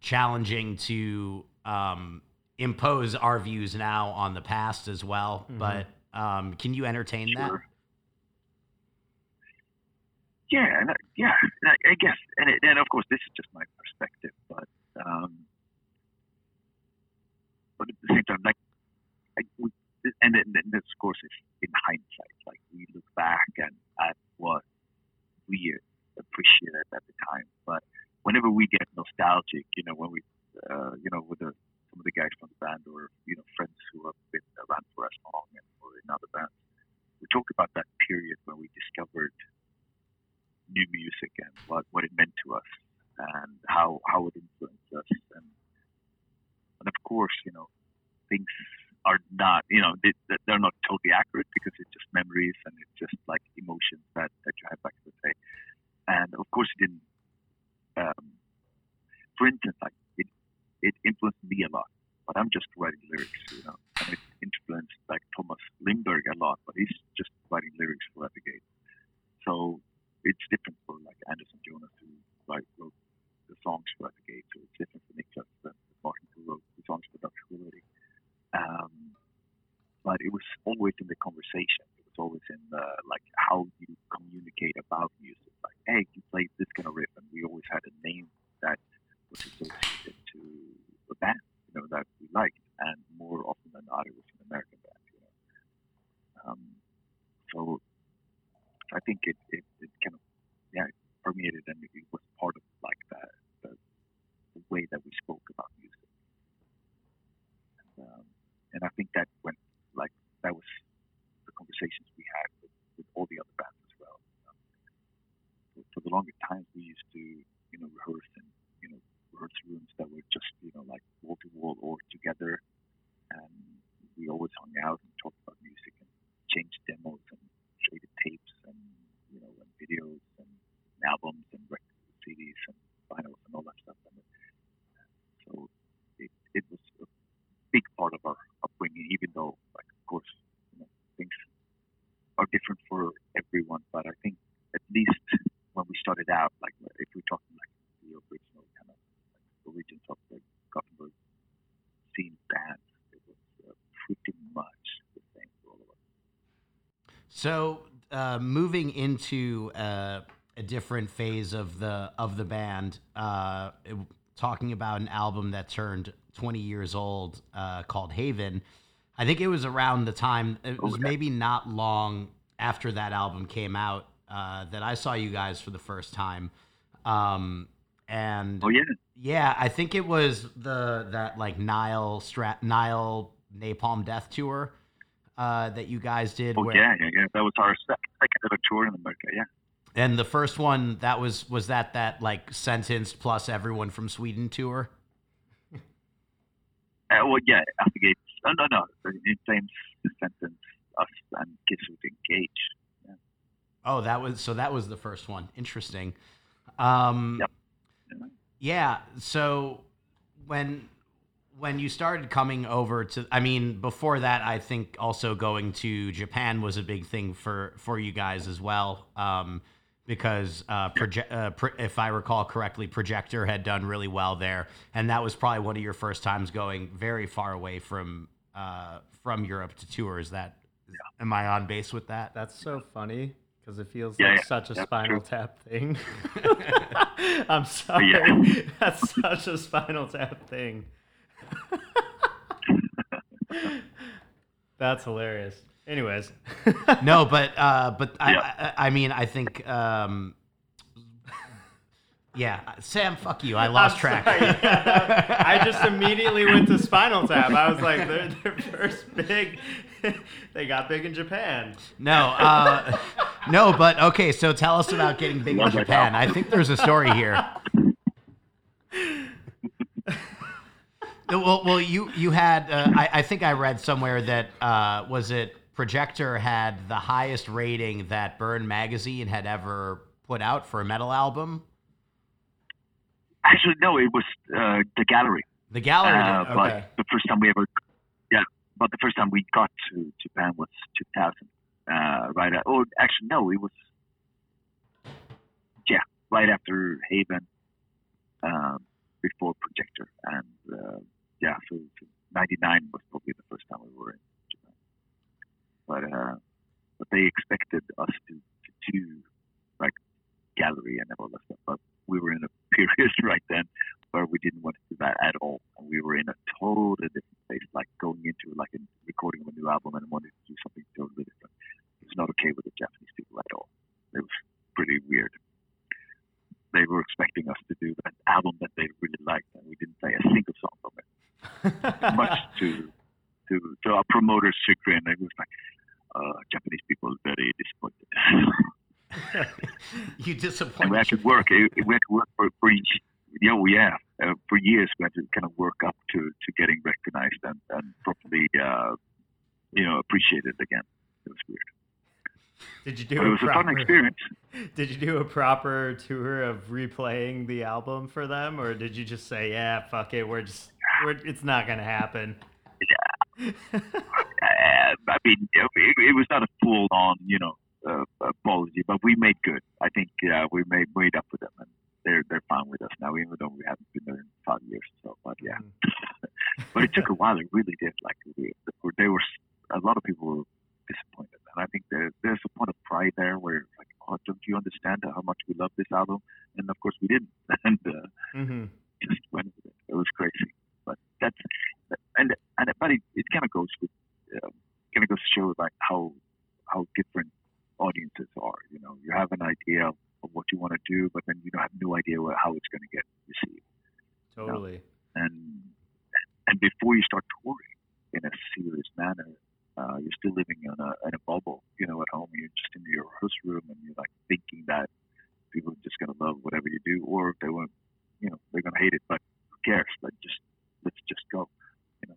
challenging to um, impose our views now on the past as well. But um, can you entertain that? Yeah, and yeah, I, I guess, and, it, and of course, this is just my perspective, but um, but at the same time, like, I, we, and then this, of course, is in hindsight. Like we look back and at what we appreciated at the time, but whenever we get nostalgic, you know, when we, uh, you know, with the, some of the guys from the band or you know friends who have been around for us long and or in other bands, we talk about that period when we discovered new music and what, what it meant to us and how how it influenced us and and of course you know things are not you know they, they're not totally accurate because it's just memories and it's just like emotions that that you have back in the day and of course it didn't um, for instance like it it influenced me a lot but I'm just writing lyrics you know and it influenced like Thomas Lindberg a lot but he's just writing lyrics for Renegade so it's different for like Anderson Jonas who like wrote the songs for Renegade, so it's different for Niklas than Martin who wrote the songs for Dark Tranquillity. Um, but it was always in the conversation. It was always in the like how you communicate about music. Like, hey, you played this kind of riff, and we always had a name that was associated to the band, you know, that we liked, and more often than not, it was an American band. You know, um, so I think it, it, it kind of yeah it permeated and it was part of like the, the, the way that we spoke about music. And, um, and I think that went like that was the conversations we had with, with all the other bands as well. Um, for, for the longest time, we used to you know rehearse in you know rehearse rooms that were just you know like wall to wall or together, and we always hung out and talked about music and changed demos and traded tapes and you know and videos and albums and record CDs and vinyls and all that stuff. And so it, it was a big part of our upbringing, even though, like, of course, you know, things are different for everyone. But I think at least when we started out, like, if we're talking like the original kind of like, origins of the Gothenburg scene bands, it was uh, pretty much the same for all of us. So, uh, moving into uh, a different phase of the of the band, uh, it- talking about an album that turned 20 years old uh, called Haven. I think it was around the time. It was Okay. maybe not long after that album came out uh, that I saw you guys for the first time. Um, and Oh yeah, yeah, I think it was the that like Nile Strat Nile Napalm Death tour uh, that you guys did. oh where- yeah, yeah, yeah. That was our sec- second ever tour in America. Yeah. And the first one that was was that that like sentenced plus everyone from Sweden tour. Uh, well, yeah, I think it's no, no, no. In same sentence, us and Kids Who Engage. Yeah. Oh, that was so that was the first one. Interesting. Um, Yep. Yeah. Yeah. So when when you started coming over to, I mean, before that, I think also going to Japan was a big thing for for you guys as well. Um, because uh, proje- uh, pro- if I recall correctly, Projector had done really well there, and that was probably one of your first times going very far away from uh, from Europe to tour. Is that am I on base with that? That's so funny because it feels Yeah, like yeah. such a Yeah, Spinal true. Tap thing. I'm sorry. Yeah. That's such a Spinal Tap thing. That's hilarious. Anyways. no, but uh, but I, Yeah. I, I mean, I think. Um, yeah, Sam, fuck you. I lost I'm track. sorry. Yeah, I just immediately went to Spinal Tap. I was like, they're their first big. they got big in Japan. No, uh, no, but okay. So tell us about getting big in Love that Japan. I think there's a story here. Well, well, you you had. Uh, I, I think I read somewhere that uh, was it Projector had the highest rating that Burrn Magazine had ever put out for a metal album. Actually, no, it was uh, the gallery. The gallery. Uh, okay. But the first time we ever, yeah, but the first time we got to Japan was 2000. Uh, right. At, oh, actually, no, it was, yeah, right after Haven, um, before Projector, and uh, yeah, so, so 99 was probably the first time we were in Japan. But uh, but they expected us to, to do like gallery and all that stuff, but we were in a period right then where we didn't want to do that at all. And we were in a totally different place, like going into like a recording of a new album and wanted to do something totally different. It was not okay with the Japanese people at all. It was pretty weird. They were expecting us to do an album that they really liked, and we didn't play a single song from it. Much to to to our promoters' chagrin, it was like uh, Japanese people are very disappointed. you and disappointed. we had to work. It, it- we had to work for, for each, you know, yeah, uh, for years we had to kind of work up to, to getting recognized and, and properly, uh, you know, appreciated again. It was weird, Did you do but it was a fun experience. Did you do a proper tour of replaying the album for them, or did you just say, "Yeah, fuck it, we're just, we're, it's not gonna happen"? Uh, I mean, it, it was not a full on, you know, uh, apology, but we made good. I think uh, we made made up with them, and they're they're fine with us now, even though we haven't been there in five years or so. But yeah. but it took a while. It really did. Like we, they were, a lot of people were disappointed, and I think there, there's a point of pride there where like, oh, don't you understand how much we love this album? And of course we didn't, and uh, hmm just went with it. It was crazy, that's and and but it, it kind of goes with uh, kind of goes to show like how how different audiences are. You know, you have an idea of, what you want to do, but then you don't have no idea how it's going to get received Totally. and and before you start touring in a serious manner, uh, you're still living in a in a bubble. You know, at home you're just in your house room and you're like thinking that people are just gonna love whatever you do, or if they want, you know, they're gonna hate it. But who cares? Let just let's just go. You know?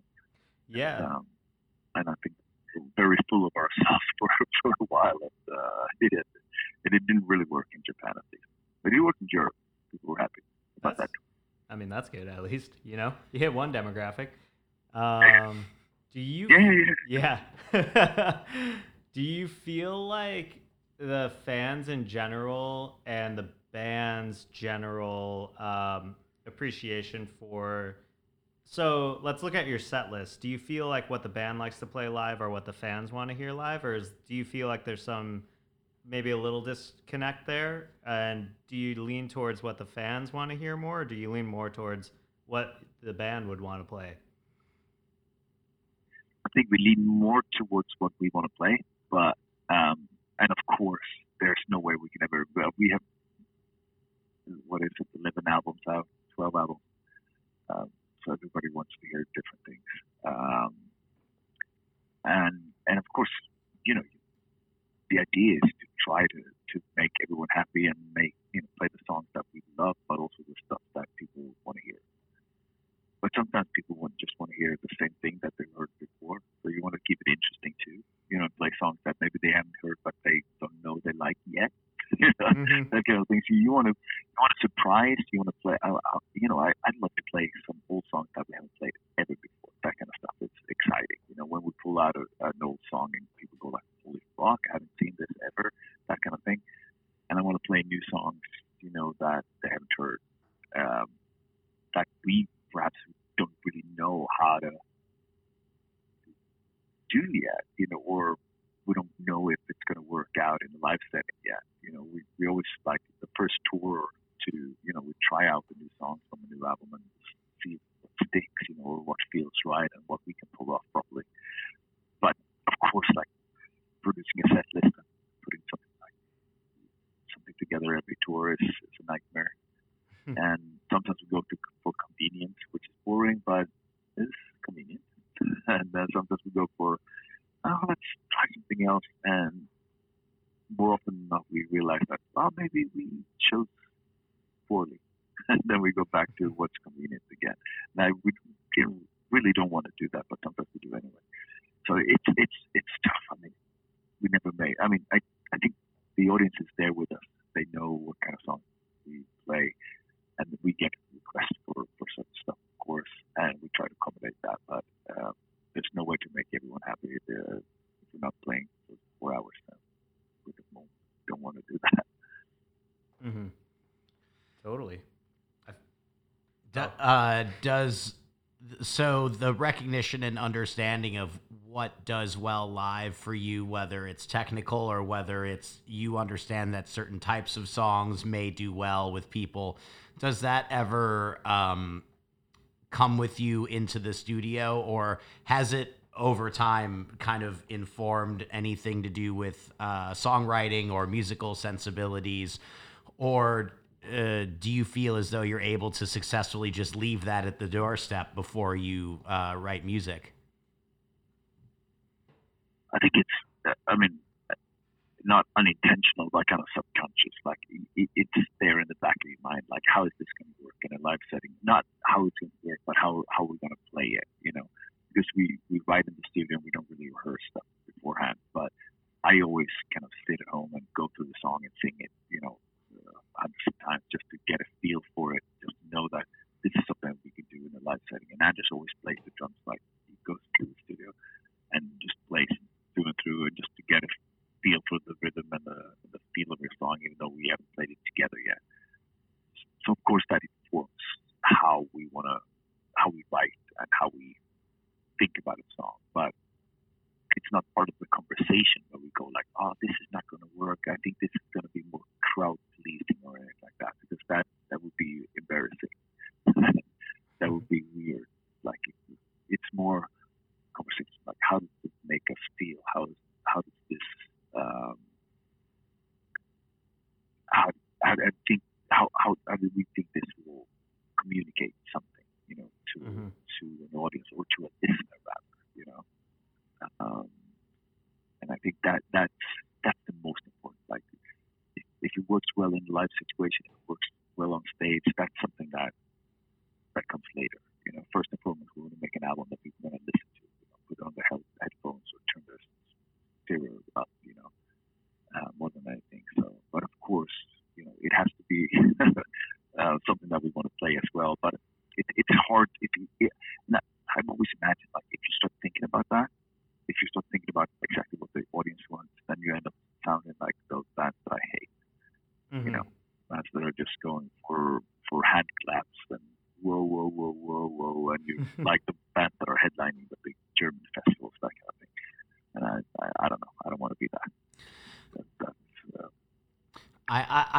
Yeah. Um, and I think we're very full of ourselves for for a while, and uh, it and it didn't really work in Japan at least, but it worked in Europe. People were happy about that. I mean, that's good. At least you know you hit one demographic. Um, do you? Yeah. Yeah. Do you feel like the fans in general and the band's general um, appreciation for? So let's look at your set list. Do you feel like what the band likes to play live or what the fans want to hear live, or is, do you feel like there's some maybe a little disconnect there? And do you lean towards what the fans want to hear more, or do you lean more towards what the band would want to play? I think we lean more towards what we want to play, but um, and of course, there's no way we can ever. We have what is it, 11 albums out, 12 albums. Um, so everybody wants to hear different things, um, and and of course, you know, the idea is to try to to make everyone happy and make you know play the songs that we love, but also the stuff that people want to hear. But sometimes people want, just want to hear the same thing that they've heard before. So you want to keep it interesting too. You know, play songs that maybe they haven't heard, but they don't know they like yet mm-hmm. that kind of thing. So you want to you want to surprise, you want to play. I, I, you know, I, I'd love to play some old songs that we haven't played ever before. That kind of stuff. It's exciting. You know, when we pull out a, an old song and people go like, "Holy fuck, I haven't seen this ever." That kind of thing. And I want to play new songs, you know, that they haven't heard, um, that we perhaps don't really know how to do yet, you know, or we don't know if it's going to work out in a live setting yet. You know, we, we always like the first tour to, you know, we try out the new songs from a new album and see what sticks, you know, or what feels right and what we can pull off properly. But of course, like producing a set list and putting something like something together every tour is, is a nightmare. Hmm. and sometimes we go to, for convenience, which is boring, but is convenient. and then sometimes we go for, oh, let's try something else. And more often than not, we realize that, well, maybe we chose poorly. and then we go back to mm-hmm. what's convenient again. Now, we really don't want to do that, but sometimes we do anyway. So it's it's it's tough. I mean, we never made. I mean, I I think the audience is there with us. They know what kind of song we play, and we get requests for for such stuff, of course, and we try to accommodate that. But uh, there's no way to make everyone happy if, uh, if you're not playing for four hours. Then we don't, don't want to do that. Mm-hmm. Totally. Do, uh, does so the recognition and understanding of what does well live for you, whether it's technical or whether it's you understand that certain types of songs may do well with people, does that ever um, come with you into the studio, or has it over time kind of informed anything to do with uh, songwriting or musical sensibilities, or uh, do you feel as though you're able to successfully just leave that at the doorstep before you uh, write music? I think it's, I mean, not unintentional, but kind of subconscious. Like it, it's there in the back of your mind. Like, how is this going to work in a live setting? Not how it's going to work, but how how we're going to play it. You know, because we we write in the studio and we don't really rehearse stuff beforehand. But I always kind of sit at home and go through the song and sing it.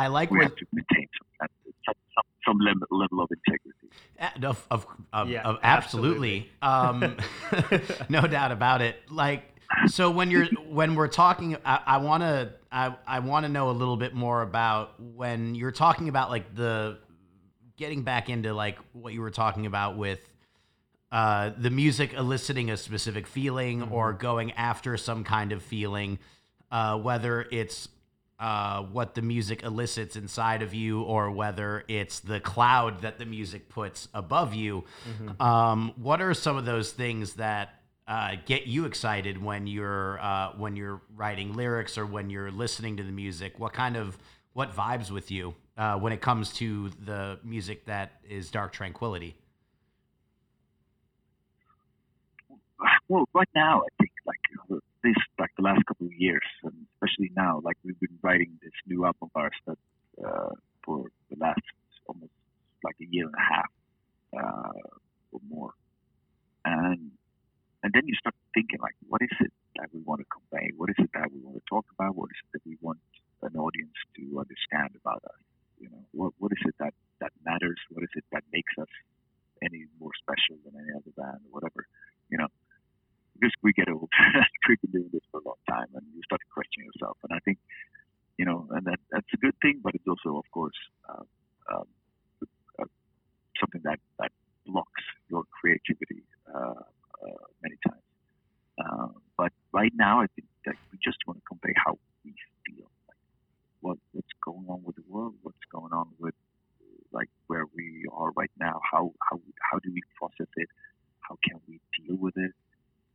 I, I, I like we when have to maintain some, some, some, some level, level of integrity. Of, of, of, Yeah, of absolutely, um, no doubt about it. Like, so when you're when we're talking, I, I want to I, I want to know a little bit more about when you're talking about like the getting back into like what you were talking about with uh, the music eliciting a specific feeling or going after some kind of feeling, uh, whether it's uh, what the music elicits inside of you or whether it's the cloud that the music puts above you. Um, what are some of those things that uh, get you excited when you're uh, when you're writing lyrics or when you're listening to the music? What kind of what vibes with you uh, when it comes to the music that is Dark Tranquillity? Well, right now, I think like uh, this, like the last couple of years, and especially now, like we've been writing this new album of ours that uh, for the last almost like a year and a half uh, or more, and and then you start thinking like, what is it that we want to convey? What is it that we want to talk about? What is it that we want an audience to understand about us? You know, what what is it that that matters? What is it that makes us any more special than any other band or whatever? You know, because we get old, we've been doing this for a long time, and you start to question yourself. And I think, you know, and that that's a good thing, but it's also, of course, uh, um, uh, something that that blocks your creativity uh, uh many times. Uh, but right now, I think that we just want to convey how we feel, like what what's going on with the world, what's going on with like where we are right now. How how how do we process it? How can we deal with it?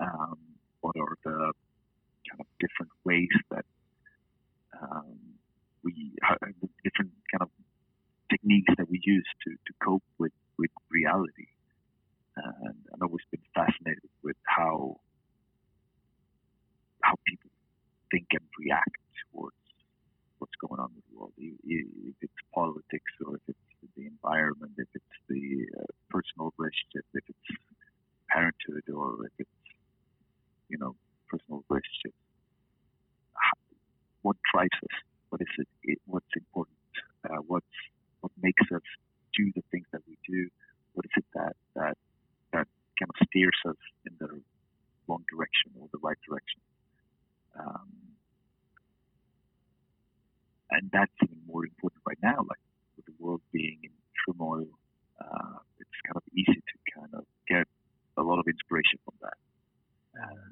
Um, what are the kind of different ways that um, we the different kind of techniques that we use to, to cope with with reality? And I've always been fascinated with how how people think and react towards what's going on in the world, if it's politics or if it's the environment, if it's the uh, personal relationship, if it's parenthood, or if it's you know personal relationships. What drives us? What is it? it what's important? Uh, what's what makes us do the things that we do? What is it that that that kind of steers us in the wrong direction or the right direction? Um, and that's even more important right now. Like with the world being in turmoil, uh, it's kind of easy to kind of get a lot of inspiration from that. Uh,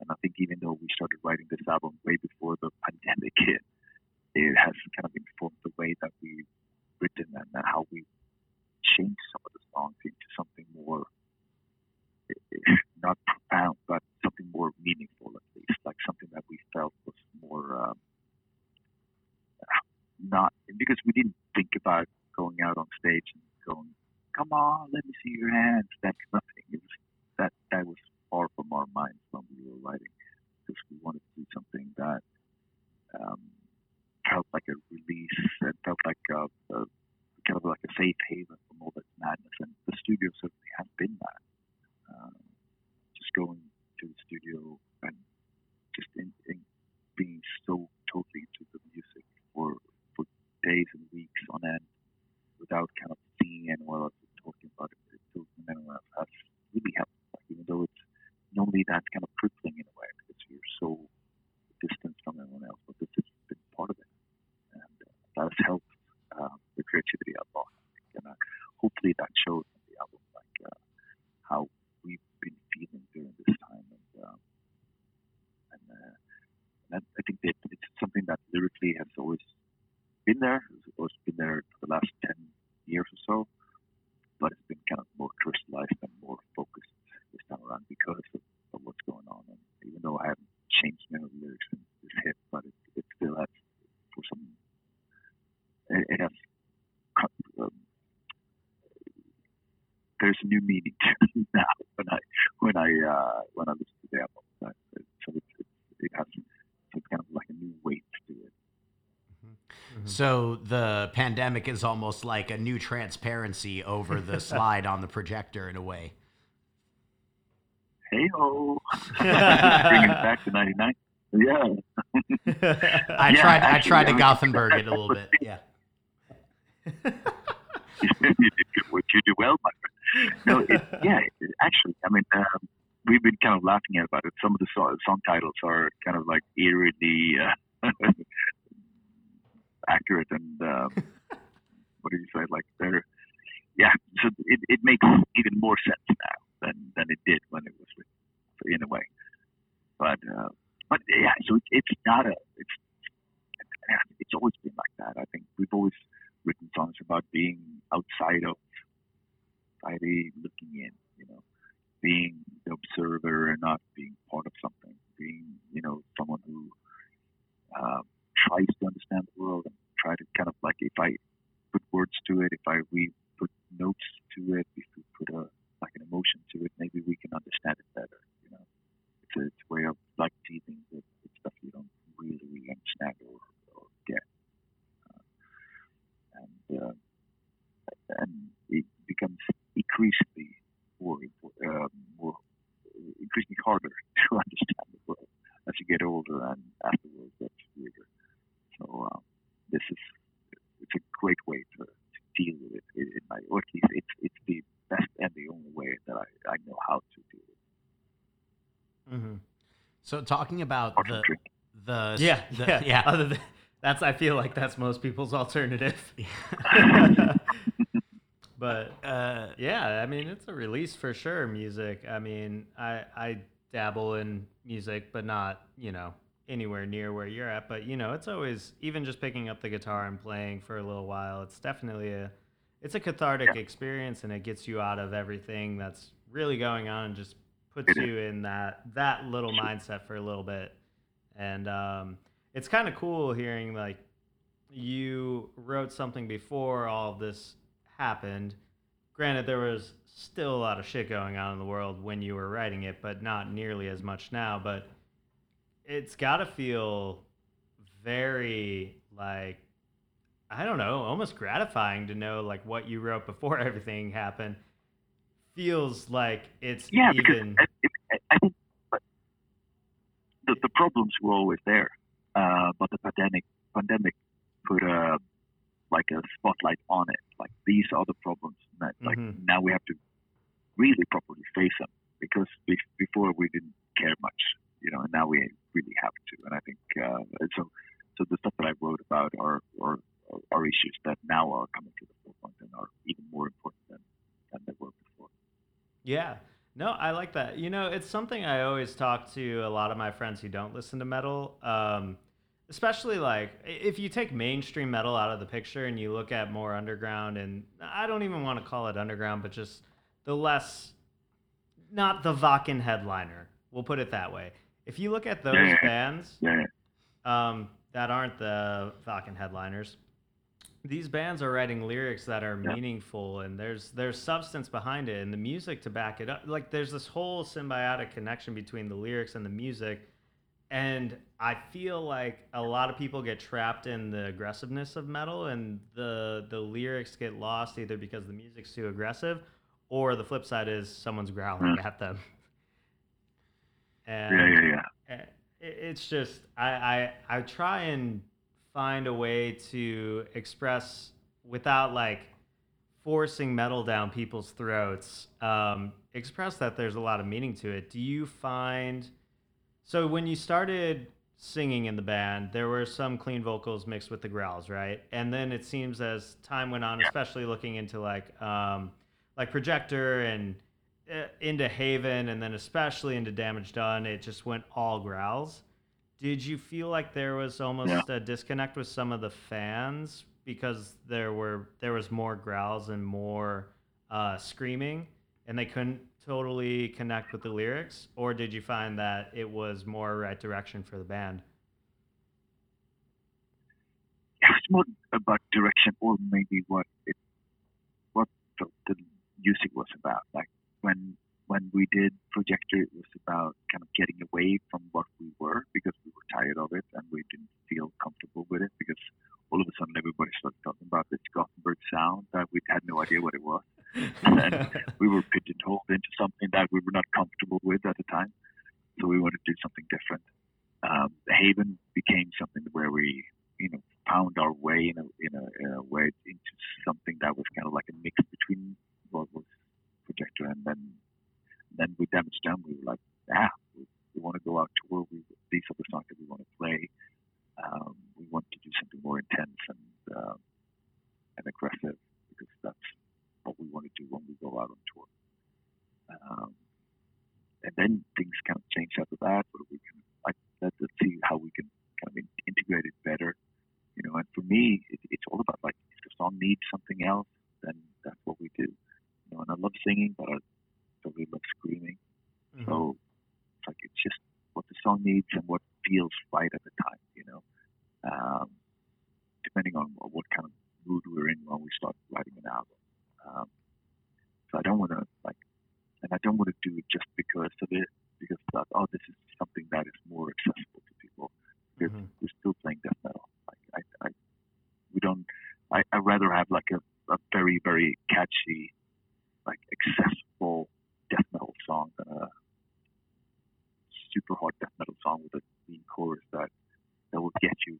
and I think even though we started writing this album way before the pandemic hit, it has kind of informed the way that we've written and how we changed some of the songs into something more, not profound, but something more meaningful at least, like something that we felt was more. Um, not because we didn't think about going out on stage and going, "Come on, let me see your hands." That kind of thing. It was, that that was far from our minds when we were writing, because we wanted to do something that um, felt like a release and felt like a, a kind of like a safe haven from all this madness. And the studio certainly has been that. Um, just going to the studio and just in, in being so totally into the music for for days and weeks on end without kind of seeing anyone else talking about it, to anyone else really helped. Like, even though it's normally that's kind of crippling in a way because you're so distant from everyone else, but this has been part of it, and uh, that has helped uh, the creativity a lot. And uh, hopefully that shows in the album, like uh, how we've been feeling during this time, and um, and, uh, and I think that it's something that lyrically has always been there. It's been there for the last 10 years or so, but it's been kind of more crystallized and more focused time around because of, of what's going on. And even though I haven't changed many of the lyrics in this hit, but it, it still has, for some, it, it has, um, there's a new meaning to now when I when I uh, when I listen to the album. So it, it, it has some kind of like a new weight to it. Mm-hmm. So the pandemic is almost like a new transparency over the slide on the projector in a way. Hey ho! Bringing it back to '99. Yeah. I yeah, tried. Actually, I tried to I mean, Gothenburg it a little bit. Yeah. you did what you do well, my friend. No, it, yeah. It, actually, I mean, um, we've been kind of laughing at about it. Some of the song, song titles are kind of like eerily. Uh, accurate and um, what do you say? Like they're yeah. So it, it makes even more sense now than than it did when it was written, in a way. But uh, but yeah, so it, it's not a it's it's always been like that. I think we've always written songs about being outside of society, looking in. You know, being the observer and not being part of something. Being you know someone who uh, tries to understand the world and try to kind of like if I put words to it, if I we put notes to it, if we put a like an emotion to it, maybe we can understand it better. You know, it's a, it's a way of like dealing with, with stuff you don't really, really understand or, or get, uh, and uh, and it becomes increasingly more uh, more increasingly harder to understand the world as you get older and world gets bigger. So um, this is it's a great way to, to deal with it. In my, or at least it's it's the best and the only way that I, I know how to do it. Mm-hmm. So talking about the the yeah the, yeah, yeah. Other than, that's I feel like that's most people's alternative. but uh, yeah, I mean it's a release for sure. Music. I mean I I dabble in music, but not you know anywhere near where you're at. But you know it's always even just picking up the guitar and playing for a little while. It's definitely a it's a cathartic yeah. experience and it gets you out of everything that's really going on and just puts you in that that little mindset for a little bit and um, it's kind of cool hearing like you wrote something before all of this happened. Granted, there was still a lot of shit going on in the world when you were writing it, but not nearly as much now. But it's got to feel very like I don't know, almost gratifying to know like what you wrote before everything happened feels like it's yeah, even. Because I, I think the, the problems were always there, uh, but the pandemic pandemic put a like a spotlight on it. Like these are the problems that like mm-hmm. now we have to really properly face them because before we didn't care much, you know, and now we really have to. And I think uh, so. So the stuff that I wrote about are, are are issues that now are coming to the forefront and are even more important than than they were before. Yeah. No, I like that. You know, it's something I always talk to a lot of my friends who don't listen to metal. Um, especially like if you take mainstream metal out of the picture and you look at more underground, and I don't even want to call it underground, but just the less, not the Wacken headliner. We'll put it that way. If you look at those bands um, that aren't the Wacken headliners, these bands are writing lyrics that are yeah. meaningful and there's there's substance behind it and the music to back it up like there's this whole symbiotic connection between the lyrics and the music and i feel like a lot of people get trapped in the aggressiveness of metal and the the lyrics get lost either because the music's too aggressive or the flip side is someone's growling mm. at them and yeah yeah yeah it's just I, I i try and find a way to express without like forcing metal down people's throats um, express that there's a lot of meaning to it. Do you find so when you started singing in the band there were some clean vocals mixed with the growls right? And then it seems as time went on especially looking into like um, like projector and uh, into haven and then especially into damage done it just went all growls did you feel like there was almost yeah. a disconnect with some of the fans because there were there was more growls and more uh, screaming, and they couldn't totally connect with the lyrics, or did you find that it was more right direction for the band? It's more about direction, or maybe what it what the, the music was about. Like when when we did Projector, it was about kind of getting away from what we were because we were tired of it and we didn't feel comfortable with it because all of a sudden everybody started talking about this Gothenburg sound that we had no idea what it was. and we were pigeonholed into something that we were not comfortable with at the time. So we wanted to do something different. Um, Haven became something where we, you know, found our way in a, in a, in a way into something that was kind of like a mix between what was Projector and then then with Damage Done, we were like, ah, we, we want to go out tour. We, these are the songs that we want to play. Um, we want to do something more intense and uh, and aggressive because that's what we want to do when we go out on tour. Um, and then things kind of change after that. But we can like let's, let's see how we can kind of in, integrate it better. You know, and for me, it, it's all about like if the song needs something else, then that's what we do. You know, and I love singing, but I we love screaming. Mm-hmm. So it's like it's just what the song needs and what feels right at the time, you know. Um, depending on what kind of mood we're in when we start writing an album. Um, so I don't want to like, and I don't want to do it just because of it, because that oh this is something that is more accessible to people. Because mm-hmm. we're still playing death metal. Like I, I we don't. I I rather have like a, a very very catchy, like accessible death metal song, uh, super hard death metal song with a mean chorus that that will get you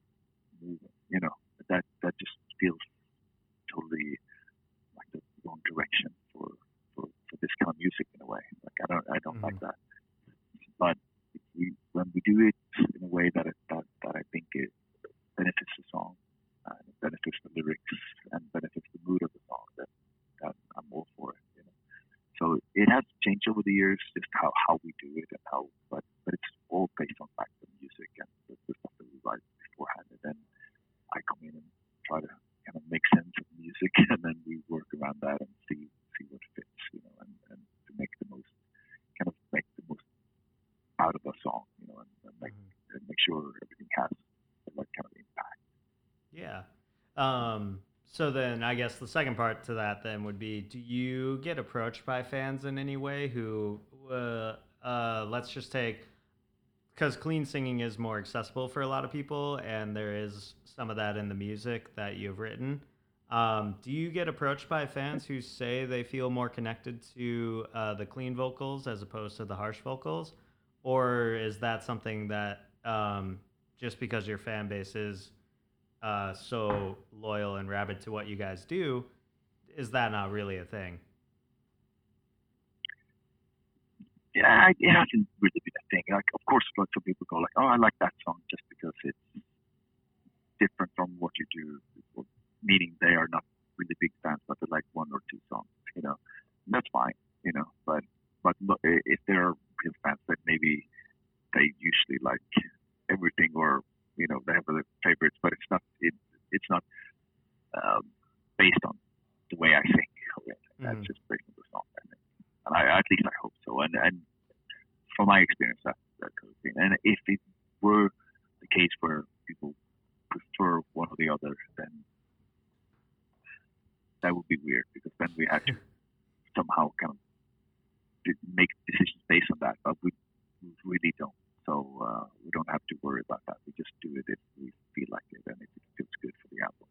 moving. You know, that that just feels totally like the wrong direction for for, for this kind of music in a way. Like I don't I don't mm-hmm. like that. But we, when we do it in a way that it, that that I think it benefits the song, and it benefits the lyrics, and benefits the mood of the song, then, then I'm all for it. So it has changed over the years, just how, how we do it and how, but but it's all based on fact the music and the, the stuff that we write beforehand, and then I come in and try to kind of make sense of the music, and then we work around that and see see what fits, you know, and, and to make the most kind of make the most out of a song, you know, and, and make Mhm. and make sure everything has the right kind of impact. Yeah. Um, so then I guess the second part to that then would be do you get approached by fans in any way who uh, uh, let's just take because clean singing is more accessible for a lot of people and there is some of that in the music that you've written. Um, do you get approached by fans who say they feel more connected to uh, the clean vocals as opposed to the harsh vocals? Or is that something that um, just because your fan base is uh, so loyal and rabid to what you guys do, is that not really a thing? Yeah, it hasn't really been a thing. Like, of course, lots of people go like, "Oh, I like that song just because it's different from what you do," meaning they are not really big fans, but they like one or two songs. You know, and that's fine. You know, but but if they're real fans, that maybe they usually like everything, or you know, they have other favorites, but it's not it, it's not um, based on the way I sing. That's Mhm. just based on the song. I think. And I, at least I hope so. And and from my experience, that that could have been. And if it were the case where people prefer one or the other, then that would be weird because then we had to somehow kind of make decisions based on that. But we, we really don't. So uh, we don't have to worry about that. We just do it if we feel like it and if it feels good for the album.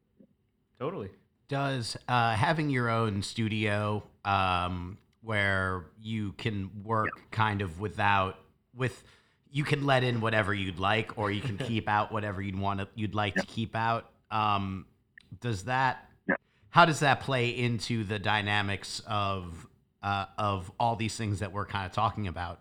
Totally. Does uh, having your own studio um, where you can work kind of without with you can let in whatever you'd like or you can keep out whatever you'd want to you'd like to keep out. Um, does that Yeah. how does that play into the dynamics of uh, of all these things that we're kind of talking about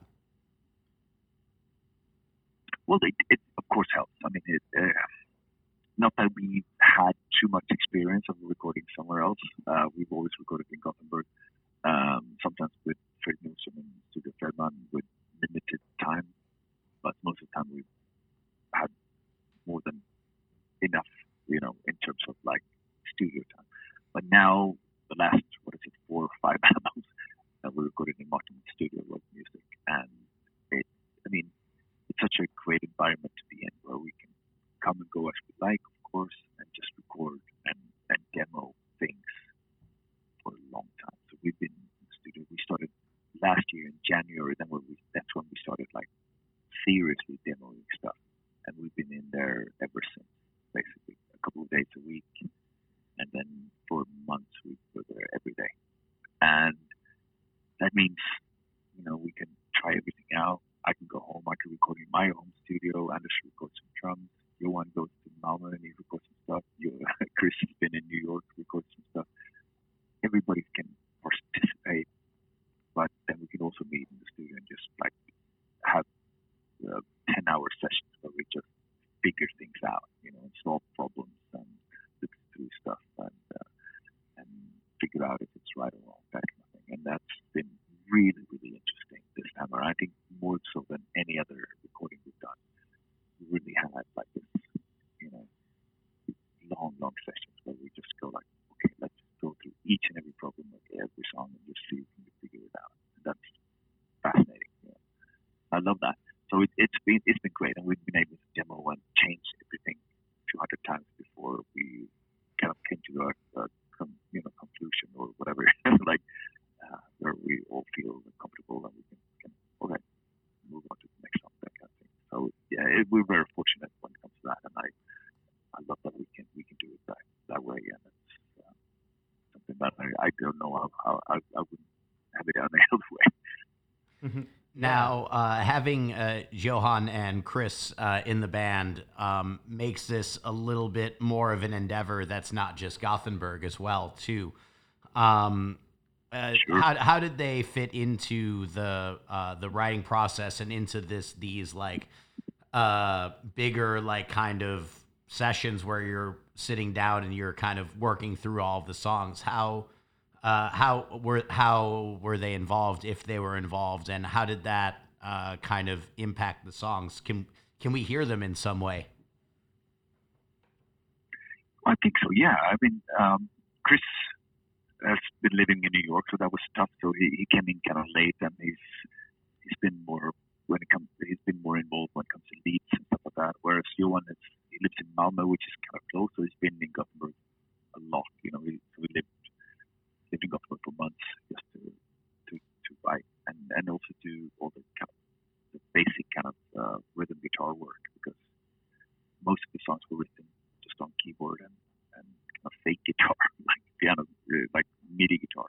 having uh, Johan and Chris uh, in the band um, makes this a little bit more of an endeavor that's not just Gothenburg as well, too. Um, uh, Sure. how how did they fit into the uh, the writing process and into this these like uh, bigger like kind of sessions where you're sitting down and you're kind of working through all of the songs? How uh, how were how were they involved if they were involved, and how did that uh, kind of impact the songs? Can can we hear them in some way? I think so. Yeah. I mean, um, Chris has been living in New York, so that was tough. So he, he came in kind of late, and he's he's been more when it comes he's been more involved when it comes to leads and stuff like that. Whereas Johan is he lives in Malmo, which is kind of close, so he's been in Gothenburg a lot. You know, he, so we lived lived in Gothenburg for months just to to, to write and and also do all the kind of the basic kind of uh, rhythm guitar work because most of the songs were written just on keyboard and, and kind of fake guitar, like piano, uh, like MIDI guitar.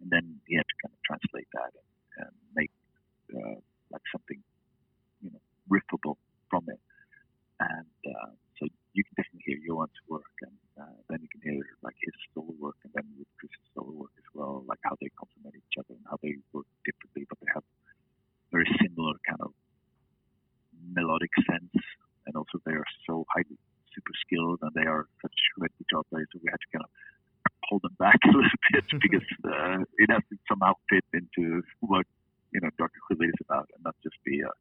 And then he had to kind of translate that and, and make uh, like something, you know, riffable from it. And uh, so you can definitely hear Johan's work, and uh, then you can hear like his solo work, and then with Chris's solo work as well, like how they complement each other and how they work differently, but they have very similar kind of melodic sense, and also they are so highly super skilled and they are such great guitar players. So we had to kind of hold them back a little bit because uh, it has to somehow fit into what you know Dark Tranquillity is about, and not just be a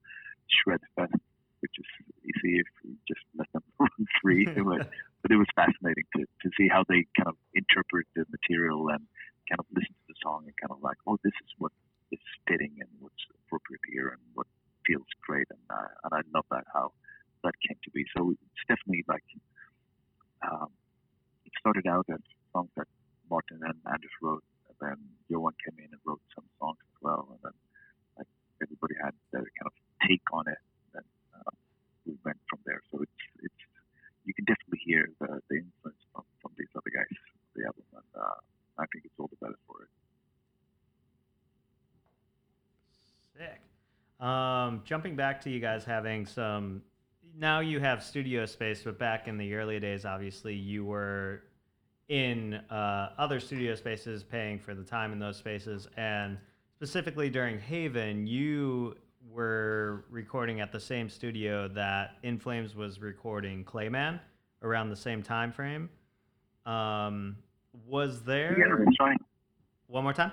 shred fest, which is easy if we just let them run free. but, but it was fascinating to to see how they kind of interpret the material and kind of listen to the song and kind of like, oh, this is what is fitting and what's appropriate here and what feels great, and uh, and I love that how that came to be. So it's definitely like um, it started out as songs that Martin and Anders wrote, and then Johan came in and wrote some songs as well, and then like everybody had their kind of take on it, we went from there. So it's it's you can definitely hear the, the influence from, from these other guys the album, and uh, I think it's all the better for it. Sick. Um, jumping back to you guys having some. Now you have studio space, but back in the early days, obviously you were in uh, other studio spaces, paying for the time in those spaces, and specifically during Haven, you were recording at the same studio that In Flames was recording Clayman around the same time frame. Um, was there Yeah, that's right. one more time?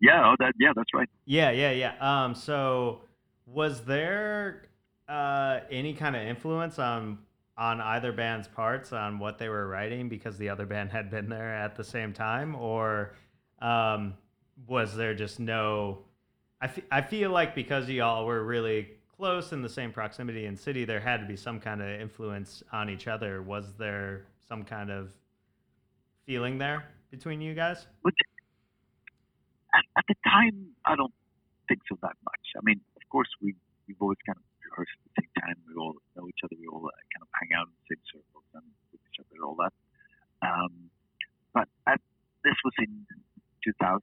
Yeah, oh, that yeah, that's right. Yeah, yeah, yeah. Um, so was there uh, any kind of influence on on either band's parts on what they were writing because the other band had been there at the same time, or um, was there just no? I, I feel like because y'all were really close in the same proximity and city, there had to be some kind of influence on each other. Was there some kind of feeling there between you guys? At, at the time, I don't think so that much. I mean, of course, we we've always kind of rehearsed at the same time. We all know each other. We all uh, kind of hang out in the same circles and with each other, all that. Um, but at, this was in 2000,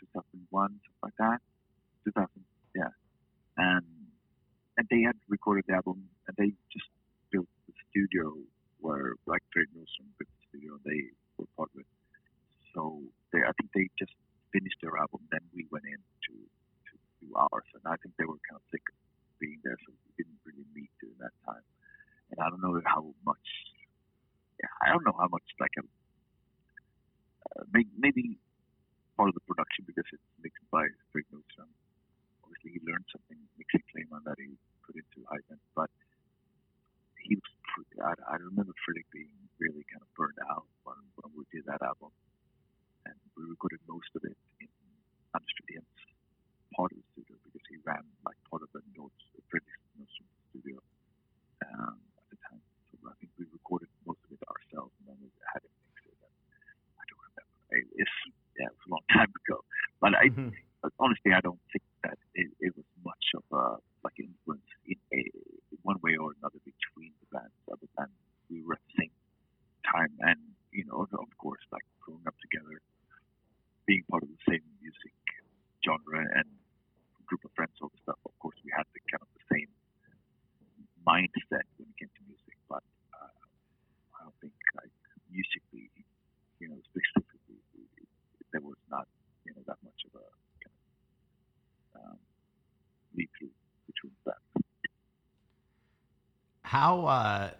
2001, something like that. 2000, yeah. And and they had recorded the album, and they just built the studio where like Fredrik Nordström built the studio, they were part of. So they, I think they just finished their album, then we went in to, to do ours, and I think they were kind of sick of being there, so we didn't really meet during that time. And I don't know how much, yeah, I don't know how much like a, uh, maybe, maybe part of the production because it's mixed by Fredrik Nordström. He learned something mixing Clayman that he put into Haven, but he was. I, I remember Fredrik being really kind of burned out when, when we did that album and we recorded most of it in Fridén's part of the studio because he ran like part of the notes, Fredrik's Nordstrom studio um, at the time. So I think we recorded most of it ourselves and then we had it mixed. And I don't remember. It, it's yeah, it was a long time ago. But I Mhm. but honestly, I don't think that it, it was much of a like influence in a one way or another between the bands, other than we were at the same time, and you know, of course, like growing up together, being part of the same music genre and group of friends, all the stuff. Of course, we had the kind of the same mindset when it came to music, but uh, I don't think like musically, you know, specifically, we, lead through between that. Uh,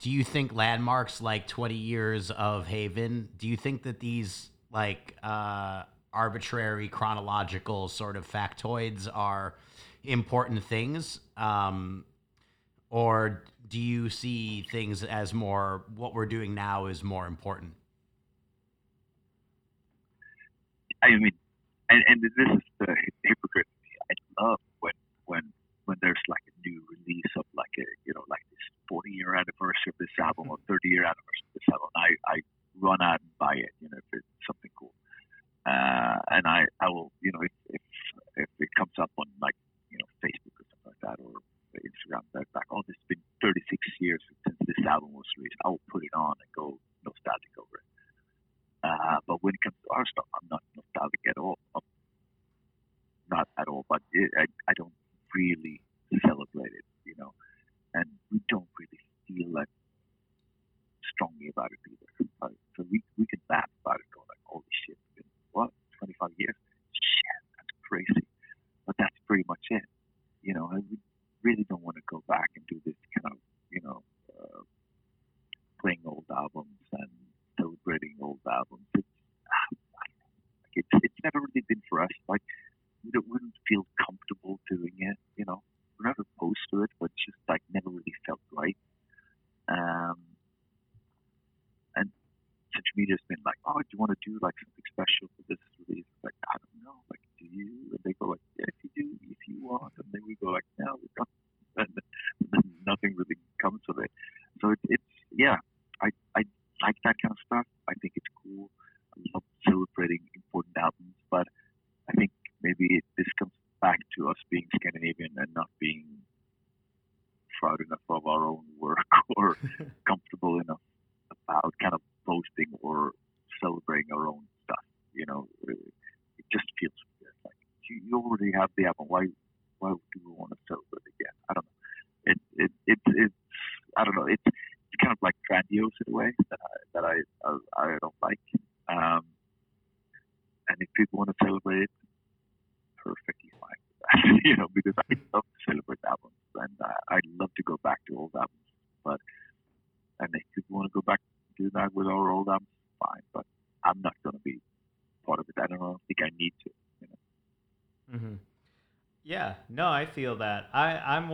do you think landmarks like 20 years of Haven, do you think that these like uh, arbitrary chronological sort of factoids are important things? Um, or do you see things as more what we're doing now is more important?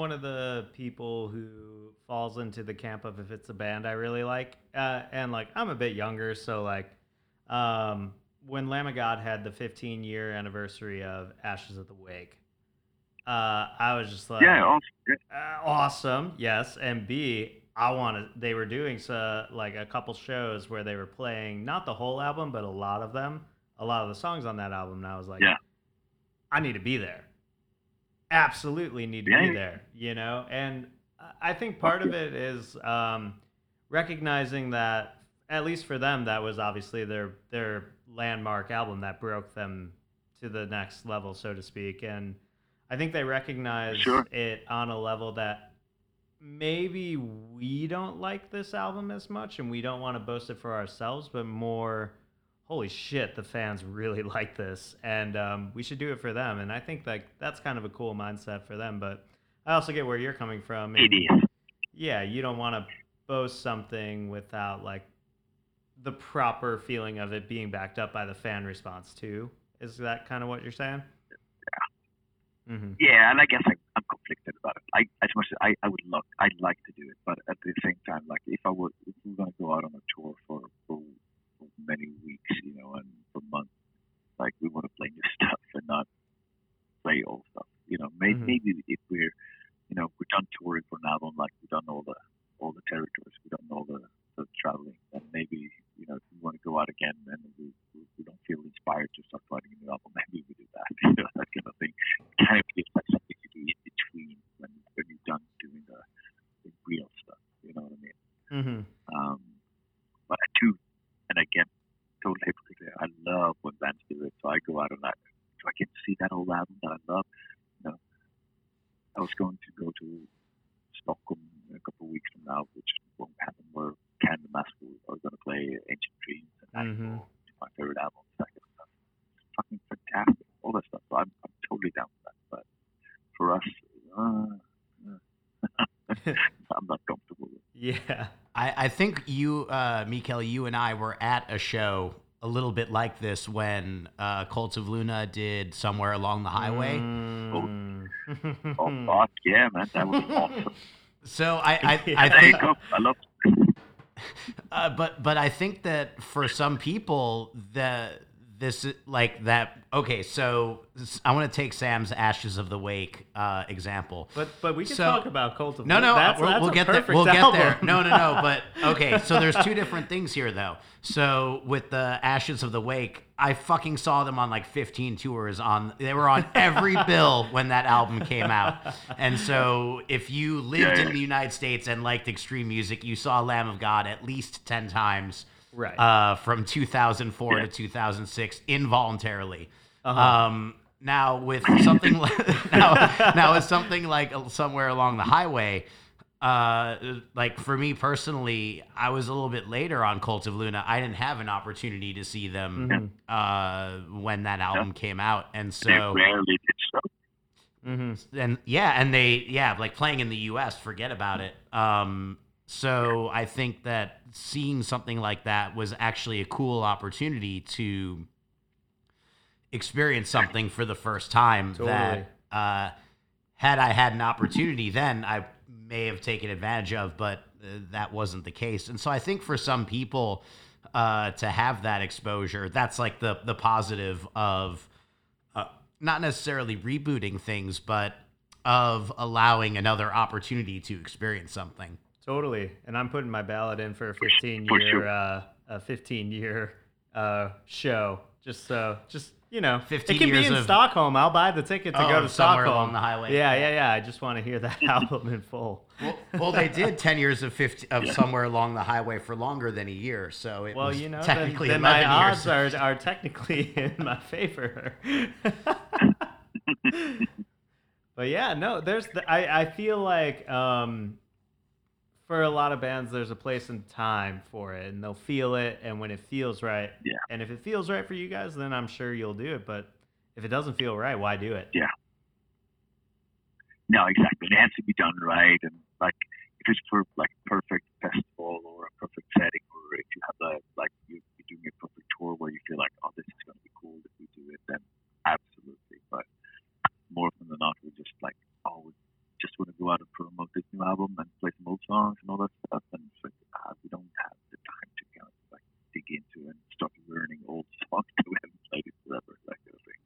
One of the people who falls into the camp of if it's a band I really like, uh, and like I'm a bit younger, so like, um, when Lamb of God had the 15 year anniversary of Ashes of the Wake, uh, I was just like, yeah, awesome. Uh, awesome, yes, and B, I wanted. They were doing so like a couple shows where they were playing not the whole album, but a lot of them, a lot of the songs on that album. And I was like, Yeah. I need to be there. Absolutely need to be there. You know, and I think part of it is um, recognizing that at least for them, that was obviously their their landmark album that broke them to the next level, so to speak. And I think they recognize Sure. it on a level that maybe we don't like this album as much and we don't want to boast it for ourselves, but more, holy shit, the fans really like this and um, we should do it for them. And I think like that's kind of a cool mindset for them. But I also get where you're coming from. And yeah, you don't want to boast something without like the proper feeling of it being backed up by the fan response too. Is that kind of what you're saying? Yeah. Mm-hmm. Yeah, and I guess I, I'm conflicted about it. I, as much as I, I would love, I'd like to do it, but at the same time, like if I were, if we were going to go out on a tour for, for, for many weeks, you know, and for months, like we want to play new stuff and not play old stuff. You know, maybe, Mhm. maybe if we're, you know, we're done touring for an album, like we've done all the all the territories, we've done all the, the traveling, then maybe you know if we want to go out again and we, we, we don't feel inspired to start writing a new album, maybe we do that. You know, that kind of thing. Kind of feels like something you do in between when when you're done doing the, the real stuff. You know what I mean? Mm-hmm. Um, but I do, and again, totally particular. I love when bands do it, so I go out and I, so I get to see that old album that I love. You know, I was going to go to Stockholm a couple of weeks from now, which won't happen. Where Candlemass are going to play Ancient Dreams and mm-hmm. my favorite album. It's fucking fantastic, all that stuff. So I'm, I'm totally down for that. But for us, uh, uh I'm not comfortable with. I, I think you, uh, Mikael, you and I were at a show a little bit like this when uh, Cult of Luna did Somewhere Along the Highway. Mm. Oh fuck yeah, man, that was awesome. So I, I, I think. I love. uh, but but I think that for some people, the this is- like that. Okay, so I want to take Sam's Ashes of the Wake uh, example. But but we can So- talk about Cult of No, no, that's, we'll, that's we'll get there. We'll get there. No, no, no. But okay, so there's two different things here, though. So with the Ashes of the Wake, I fucking saw them on like 15 tours. On they were on every bill when that album came out. And so if you lived Yeah, in the United States and liked extreme music, you saw Lamb of God at least 10 times. Right. Uh, from 2004 Yeah. to 2006, involuntarily. Uh-huh. Um, now with something like now, now with something like somewhere along the highway, uh, like for me personally, I was a little bit later on Cult of Luna. I didn't have an opportunity to see them Mhm. uh, when that album came out, and so rarely did so. Mhm. and yeah, and they yeah, like playing in the U.S. Forget about it. Um, so I think that seeing something like that was actually a cool opportunity to experience something for the first time. That uh, had I had an opportunity then, I may have taken advantage of, but uh, that wasn't the case. And so I think for some people uh, to have that exposure, that's like the the positive of uh, not necessarily rebooting things, but of allowing another opportunity to experience something. Totally. And I'm putting my ballot in for a 15 For year sure. uh, a 15 year uh, show. Just so just you know, 15 it can be in of- Stockholm. I'll buy the ticket to Oh, go to somewhere Stockholm along the highway. Yeah, yeah, yeah. I just want to hear that album in full. Well, well, they did ten years of fifty of somewhere along the highway for longer than a year, so it Well, was you know, technically then my 11 odds years. are, are technically in my favor. but yeah, no, there's the, I, I feel like um, for a lot of bands, there's a place and time for it, and they'll feel it, and when it feels right, Yeah. and if it feels right for you guys, then I'm sure you'll do it. But if it doesn't feel right, why do it? Yeah. No, exactly. It has to be done right, and like if it's for like perfect festival or a perfect setting, or if you have the like you, you're doing a perfect tour where you feel like, oh, this is going to be cool if we do it, then absolutely. But more often than not, we just like, oh, we just want to go out and promote this new album and play some old songs and all that stuff, and it's like, ah, we don't have the time to kind of like dig into and start learning old songs that we haven't played in forever, that kind of thing.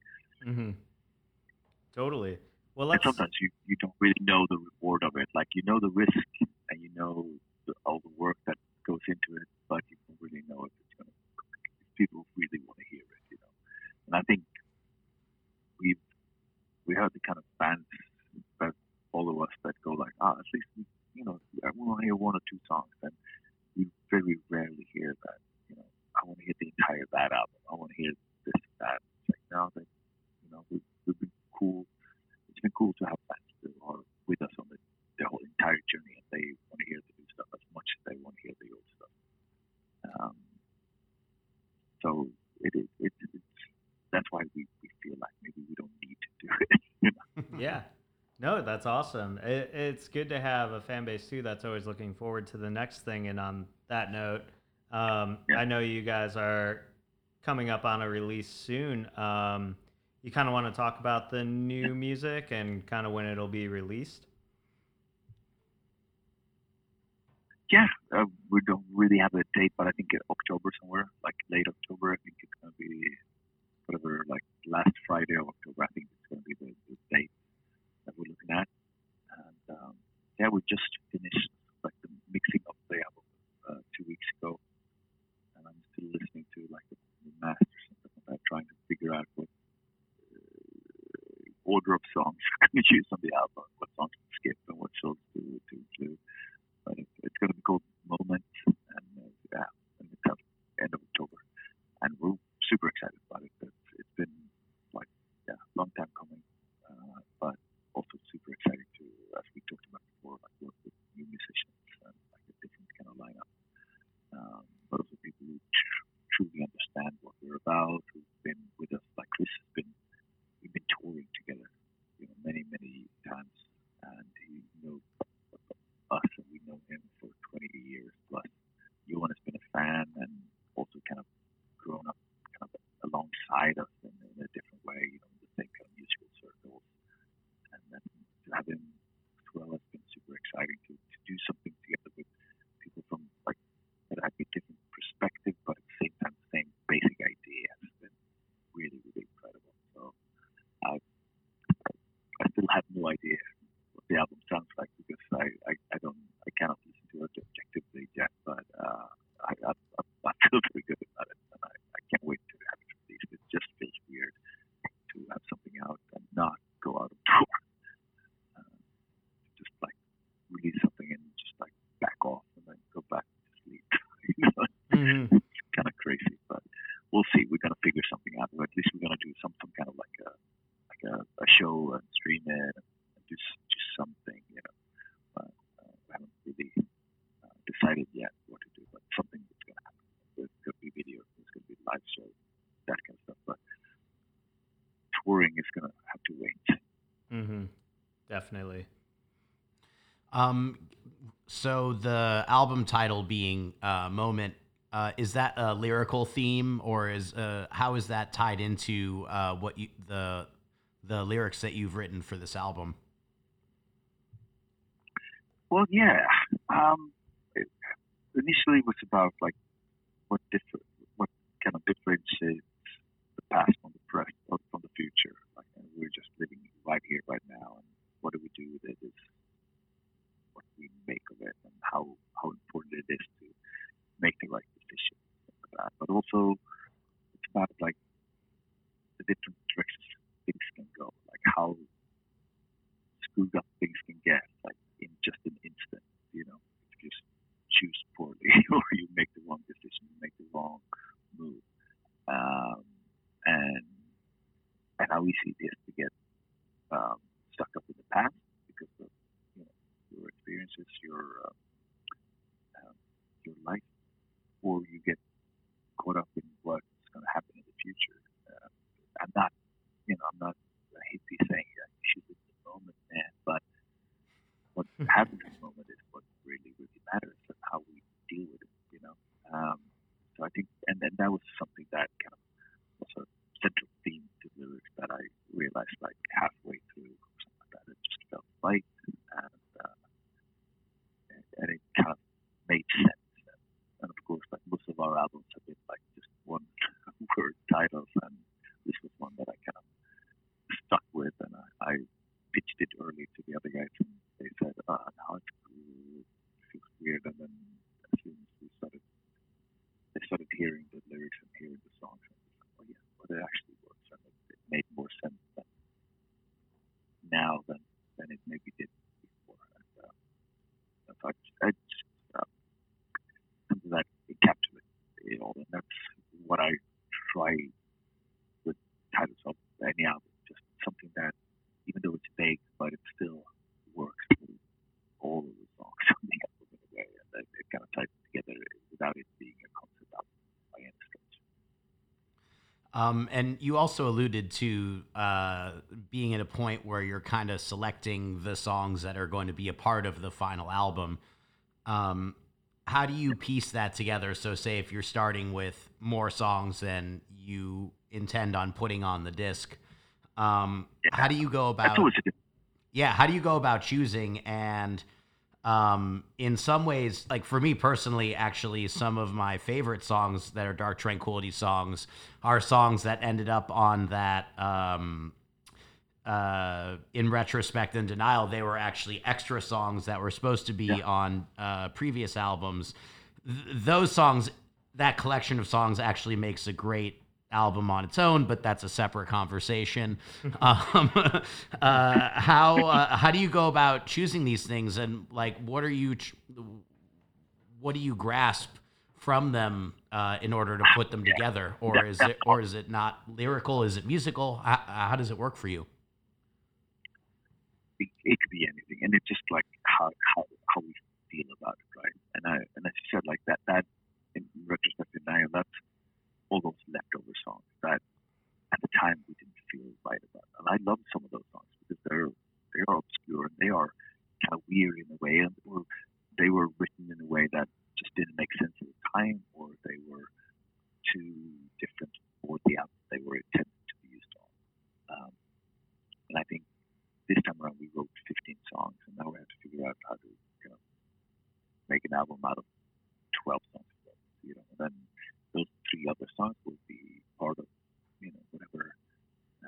Mm-hmm. Totally. Well, let's. sometimes you, you don't really know the reward of it. Like you know the risk and you know the, all the work that goes into it, but you don't really know if it's going to. If people really want to hear it, you know. And I think we've we have the kind of fans that follow us that go like, ah, at least we, you know, I want to hear one or two songs, and we very rarely hear that. You know, I want to hear the entire that album. I want to hear this and that. It's like no, they, you know, we've, we've been cool it's been cool to have fans who are with us on the, the whole entire journey and they want to hear the new stuff as much as they want to hear the old stuff. Um, so it is, it's, it's, that's why we, we feel like maybe we don't need to do it. You know? yeah. No, that's awesome. It, it's good to have a fan base too that's always looking forward to the next thing. And on that note, um, Yeah. I know you guys are coming up on a release soon. Um, you kind of want to talk about the new music and kind of when it'll be released. Yeah, uh, we don't really have a date, but I think in October somewhere, like late October, I think it's going to be whatever, like last Friday of October, I think it's going to be the, the date that we're looking at. And um, yeah, we just finished like the mixing of the album uh, two weeks ago, and I'm still listening to like the, the masters and like that, trying to figure out what uh, order of songs we're going to use on the album, what songs to skip and what songs to to include. But it's, it's going to be called Moment, and uh, yeah, and it's out end of October, and we're super excited about it. It's, it's been like yeah, long time coming, also super exciting to, as we talked about before, like work with new musicians and like a different kind of lineup. Um, but also people who tr- truly understand what we're about, who've been with us, like Chris has been, we've been touring together, you know, many, many times. And he knows us and we know him for 20 years plus. Johan has been a fan and also kind of grown up kind of alongside us in, in a different way, you know, Having been has been super exciting to, to do something together with people from like that have a different perspective, but at the same time, the same basic idea has been really, really incredible. So I, I still have no idea what the album sounds like because I, I, I don't, I cannot listen to it objectively yet, but uh, I, I, I feel very good about it and I, I can't wait to have it released. It just feels weird to have something out and not go out on tour. Mhm. it's kind of crazy, but we'll see. We're gonna figure something out. Or at least we're gonna do some some kind of like a like a, a show and stream it and do just something, you know. But uh, we haven't really uh, decided yet what to do, but something that's gonna happen. There's gonna be video. There's gonna be live show, that kind of stuff. But touring is gonna have to wait. Mm-hmm. Definitely. Um, so the album title being uh, "Moment," uh, is that a lyrical theme, or is uh, how is that tied into uh, what you the the lyrics that you've written for this album? Well, yeah. Um, it, initially, it was about like Um, and you also alluded to uh, being at a point where you're kind of selecting the songs that are going to be a part of the final album. Um, how do you piece that together? So, say if you're starting with more songs than you intend on putting on the disc, um, how do you go about? That's always a different yeah how do you go about choosing and um in some ways like for me personally actually some of my favorite songs that are Dark Tranquillity songs are songs that ended up on that um uh in retrospect and denial they were actually extra songs that were supposed to be Yeah. on uh previous albums Th- those songs that collection of songs actually makes a great album on its own, but that's a separate conversation. um, uh, how uh, how do you go about choosing these things, and like what are you ch- what do you grasp from them uh, in order to put them together, or is it or is it not lyrical? Is it musical? How, how does it work for you? it, it could be anything, and it's just like how how how we feel about it, right? And I and as you said, like that that in retrospect now, that's all those leftover songs that at the time we didn't feel right about, and I love some of those songs because they're they are obscure and they are kind of weird in a way, and or they were written in a way that just didn't make sense at the time, or they were too different for the album they were intended to be used on. Um, and I think this time around we wrote 15 songs, and now we have to figure out how to, you know, make an album out of 12 songs. You know, and then every other song will be part of, you know, whatever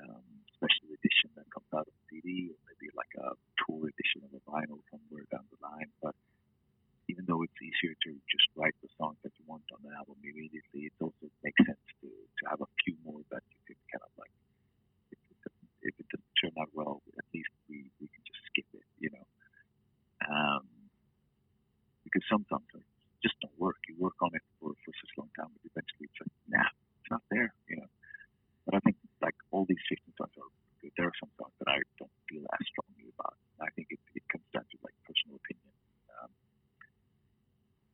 um, special edition that comes out of CD or maybe like a tour edition of a vinyl somewhere down the line. But even though it's easier to just write the songs that you want on the album immediately, it also makes sense to, to have a few more that you can kind of like, if it doesn't, if it doesn't turn out well, at least we, we can just skip it, you know. Um, because sometimes like, don't work. You work on it for, for such a long time, but eventually it's like, nah, it's not there, you know. But I think like all these 15 songs are good. There are some songs that I don't feel as strongly about. I think it, it comes down to like personal opinion. Um,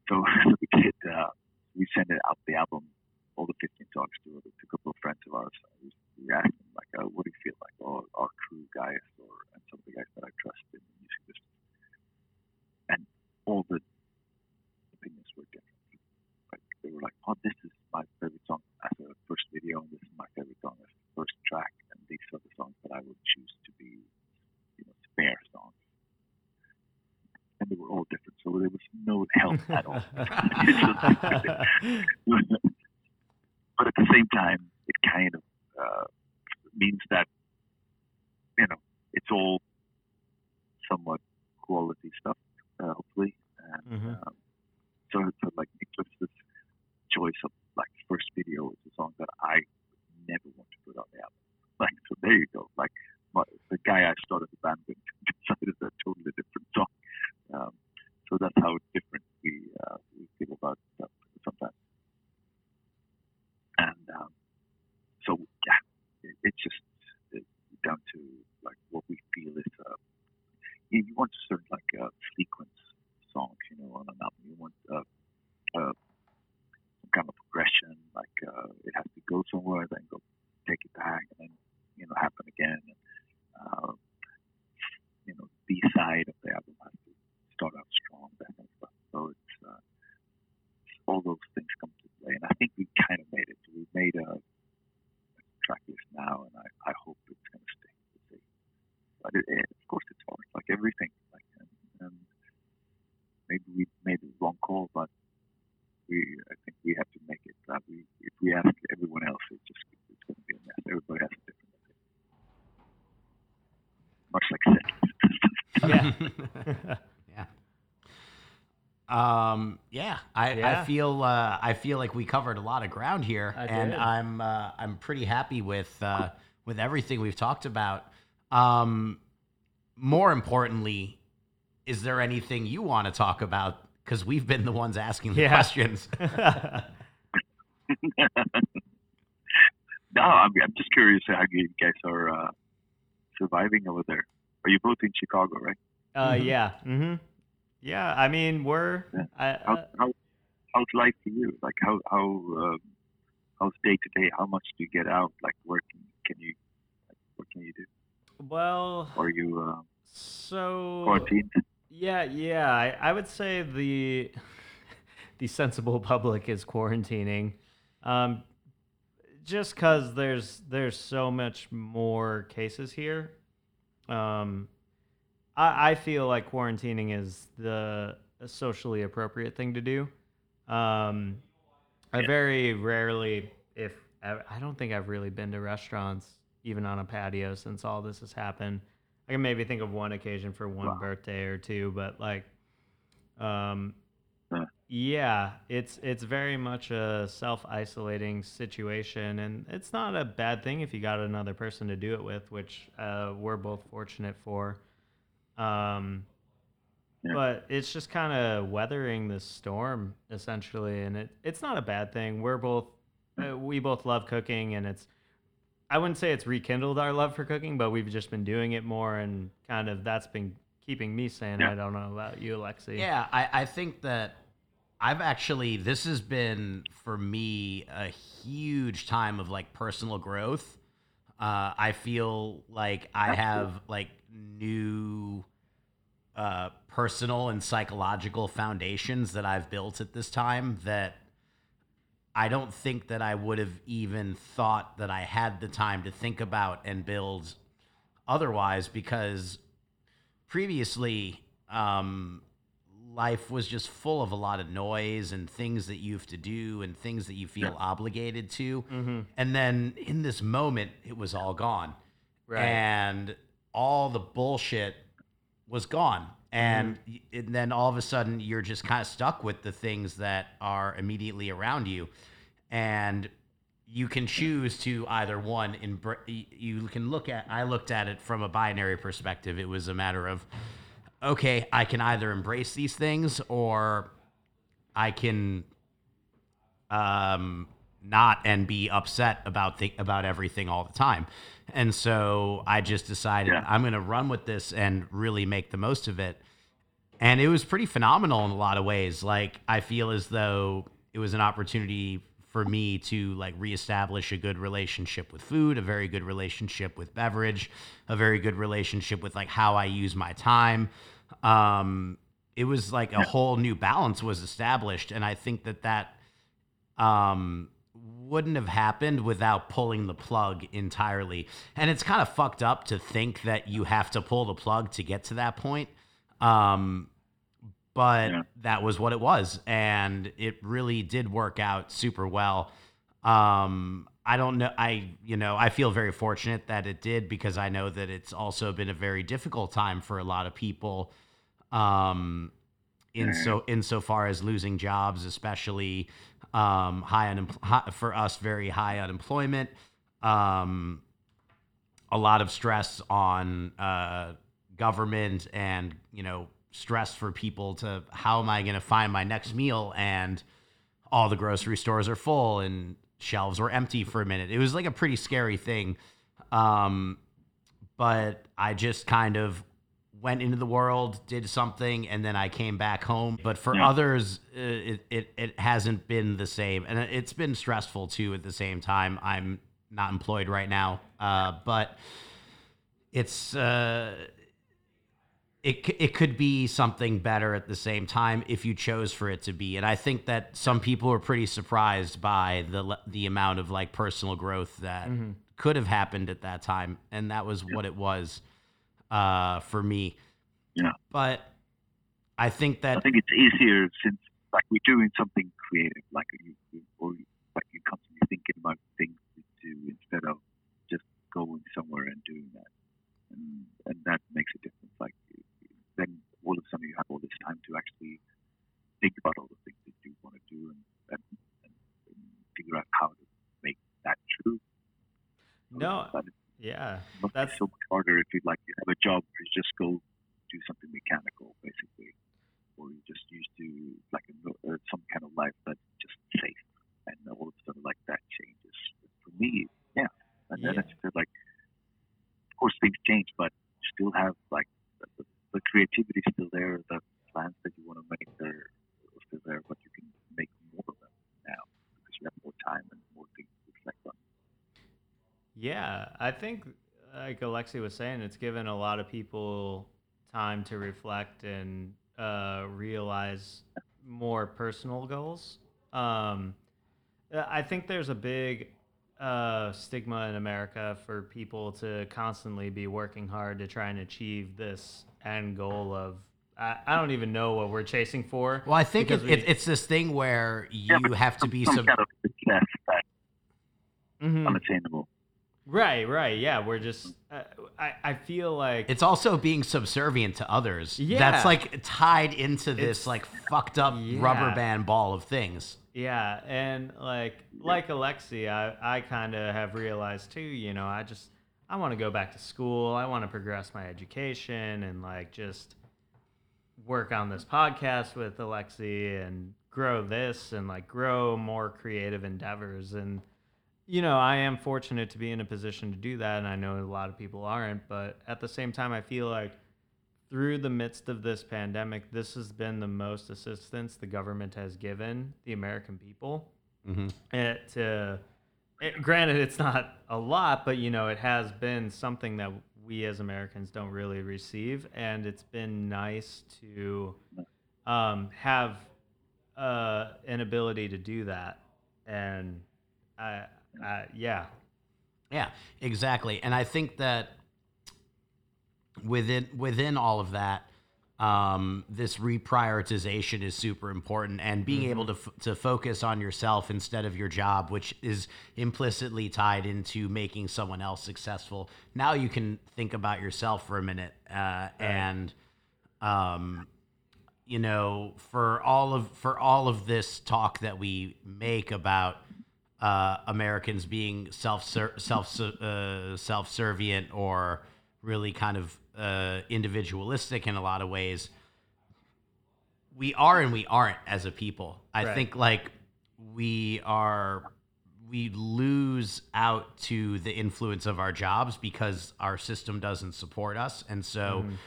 so we did, uh, we sent it out the album, all the 15 songs to, to a couple of friends of ours. We, we asked them like, uh, what do you feel like? Or our crew guys or and some of the guys that I trust in the music business. And all the opinions were different. Like they were like, oh, this is my favorite song as a first video, and this is my favorite song as a first track, and these are the songs that I would choose to be, you know, spare songs. And they were all different, so there was no help at all. but at the same time, it kind of uh, means that you know it's all somewhat quality stuff, uh, hopefully. And Mhm. um, so, so like Niklas's choice of like first video is a song that I never want to put on the album. Like so, there you go. Like my, the guy I started the band with decided a totally different song. Um, so that's how different we uh, we feel about stuff sometimes. And um, so yeah, it, it's just it's down to like what we feel is uh, you, want a certain like uh, sequence songs, you know, on an album. You want uh, uh, kind of progression, like uh, it has to go somewhere, then go take it back, and then you know happen again. And, uh, you know, B side of the album has to start out strong, that kind of. So it's uh, all those things come to play, and I think we kind of made it. We made a, a track list now, and I, I hope it's going to stay. But it, it, of course, it's hard, like everything. Like, and, and maybe we made the wrong call, but we, I think we have to make it. Uh, we, if we ask everyone else, it's just it's going to be a mess. Everybody has a different opinion. Much like sex. yeah. yeah. Um, yeah, I, Yeah. I feel uh, I feel like we covered a lot of ground here, I and did. I'm uh, I'm pretty happy with uh, with everything we've talked about. Um, more importantly, is there anything you want to talk about? Because we've been the ones asking the Yeah. questions. no, I'm, I'm just curious how you guys are uh, surviving over there. Are you both in Chicago, right? uh, Mhm. yeah. hmm Yeah. I mean, we're. Yeah. I, How, uh, how how's life for you? Like how how um, how's day to day? How much do you get out? Like where can, can you like, what can you do? well, Are you uh, so. quarantined? Yeah, yeah. I, I would say the the sensible public is quarantining, um, just because there's there's so much more cases here. Um, I I feel like quarantining is the socially appropriate thing to do. Um, I very rarely, if I I don't think I've really been to restaurants even on a patio since all this has happened. I can maybe think of one occasion for one Wow. birthday or two, but like, um, yeah, it's it's very much a self isolating situation, and it's not a bad thing if you got another person to do it with, which uh, we're both fortunate for. Um, Yeah. but it's just kind of weathering the storm essentially, and it it's not a bad thing. We're both uh, we both love cooking, and it's I wouldn't say it's rekindled our love for cooking, but we've just been doing it more, and kind of that's been keeping me sane. Yeah. I don't know about you, Alexi. Yeah, I, I think that I've actually this has been for me a huge time of like personal growth. Uh, I feel like I have like new uh, personal and psychological foundations that I've built at this time that I don't think that I would have even thought that I had the time to think about and build otherwise because previously um, life was just full of a lot of noise and things that you have to do and things that you feel obligated to Mm-hmm. and then in this moment it was all gone Right. and all the bullshit was gone and, Mm-hmm. and then all of a sudden you're just kind of stuck with the things that are immediately around you and you can choose to either one in you can look at i looked at it from a binary perspective it was a matter of okay i can either embrace these things or I can um, not and be upset about the, about everything all the time. And so I just decided Yeah. I'm going to run with this and really make the most of it. And it was pretty phenomenal in a lot of ways. Like I feel as though it was an opportunity for me to like reestablish a good relationship with food, a very good relationship with beverage, a very good relationship with like how I use my time. Um, it was like a whole new balance was established, and I think that that um, wouldn't have happened without pulling the plug entirely. And it's kind of fucked up to think that you have to pull the plug to get to that point. Um, but Yeah. that was what it was, and it really did work out super well. Um, I don't know. I you know I feel very fortunate that it did because I know that it's also been a very difficult time for a lot of people. Um, in so insofar as losing jobs, especially um, high, unem- high for us, very high unemployment. Um, a lot of stress on uh, government and you know stress for people to how am I going to find my next meal and all the grocery stores are full and shelves were empty for a minute. It was like a pretty scary thing. Um, but I just kind of went into the world, did something, and then I came back home. But for Yeah. others, uh, it, it it hasn't been the same, and it's been stressful too. At the same time, I'm not employed right now, uh, but it's uh, it it could be something better at the same time if you chose for it to be. And I think that some people were pretty surprised by the the amount of like personal growth that Mhm. could have happened at that time, and that was what it was uh, for me. Yeah. But I think that I think it's easier since like we're doing something creative, like you, you or like you're constantly thinking about things to do instead of just going somewhere and doing that, and and that makes a difference. Like then all of a sudden you have all this time to actually think about all the things that you want to do and and, and, figure out how to make that true. No, But it yeah, must that's so much harder if you like you have a job where you just go do something mechanical basically, or you just used to like a, uh, some kind of life that's just safe, and all of a sudden like that changes. For me, yeah, and then Yeah. it's still like, of course things change, but you still have like the, the, creativity still there, the plans that you want to make they're still there, but you can make more of them now because you have more time and more things to reflect on. Yeah, I think like Alexi was saying, it's given a lot of people time to reflect and uh, realize more personal goals. Um, I think there's a big uh, stigma in America for people to constantly be working hard to try and achieve this end goal of. I, I don't even know what we're chasing for. well, I think it, we- it, it's this thing where you Yeah, have to be some sub- kind of success that's Mhm. unattainable. Right, right, yeah. We're just. Uh, I I feel like It's also being subservient to others. Yeah. That's like tied into this It's- like fucked up Yeah. rubber band ball of things. Yeah, and like like Alexi, I I kind of have realized too. You know, I just I want to go back to school. I want to progress my education and like just work on this podcast with Alexi and grow this and like grow more creative endeavors. And you know, I am fortunate to be in a position to do that, and I know a lot of people aren't. But at the same time, I feel like through the midst of this pandemic, this has been the most assistance the government has given the American people. Mm-hmm. And to, it, granted, it's not a lot, but you know, it has been something that we as Americans don't really receive, and it's been nice to um, have uh, an ability to do that. And I, I, yeah, Yeah, exactly. And I think that within within all of that, um, this reprioritization is super important, and being able to f- to focus on yourself instead of your job, which is implicitly tied into making someone else successful. Now you can think about yourself for a minute, uh, and um, you know, for all of for all of this talk that we make about uh, Americans being self self uh, self servient or really kind of uh, individualistic in a lot of ways. we are and we aren't as a people. I Right. think like we are we lose out to the influence of our jobs because our system doesn't support us and so Mhm.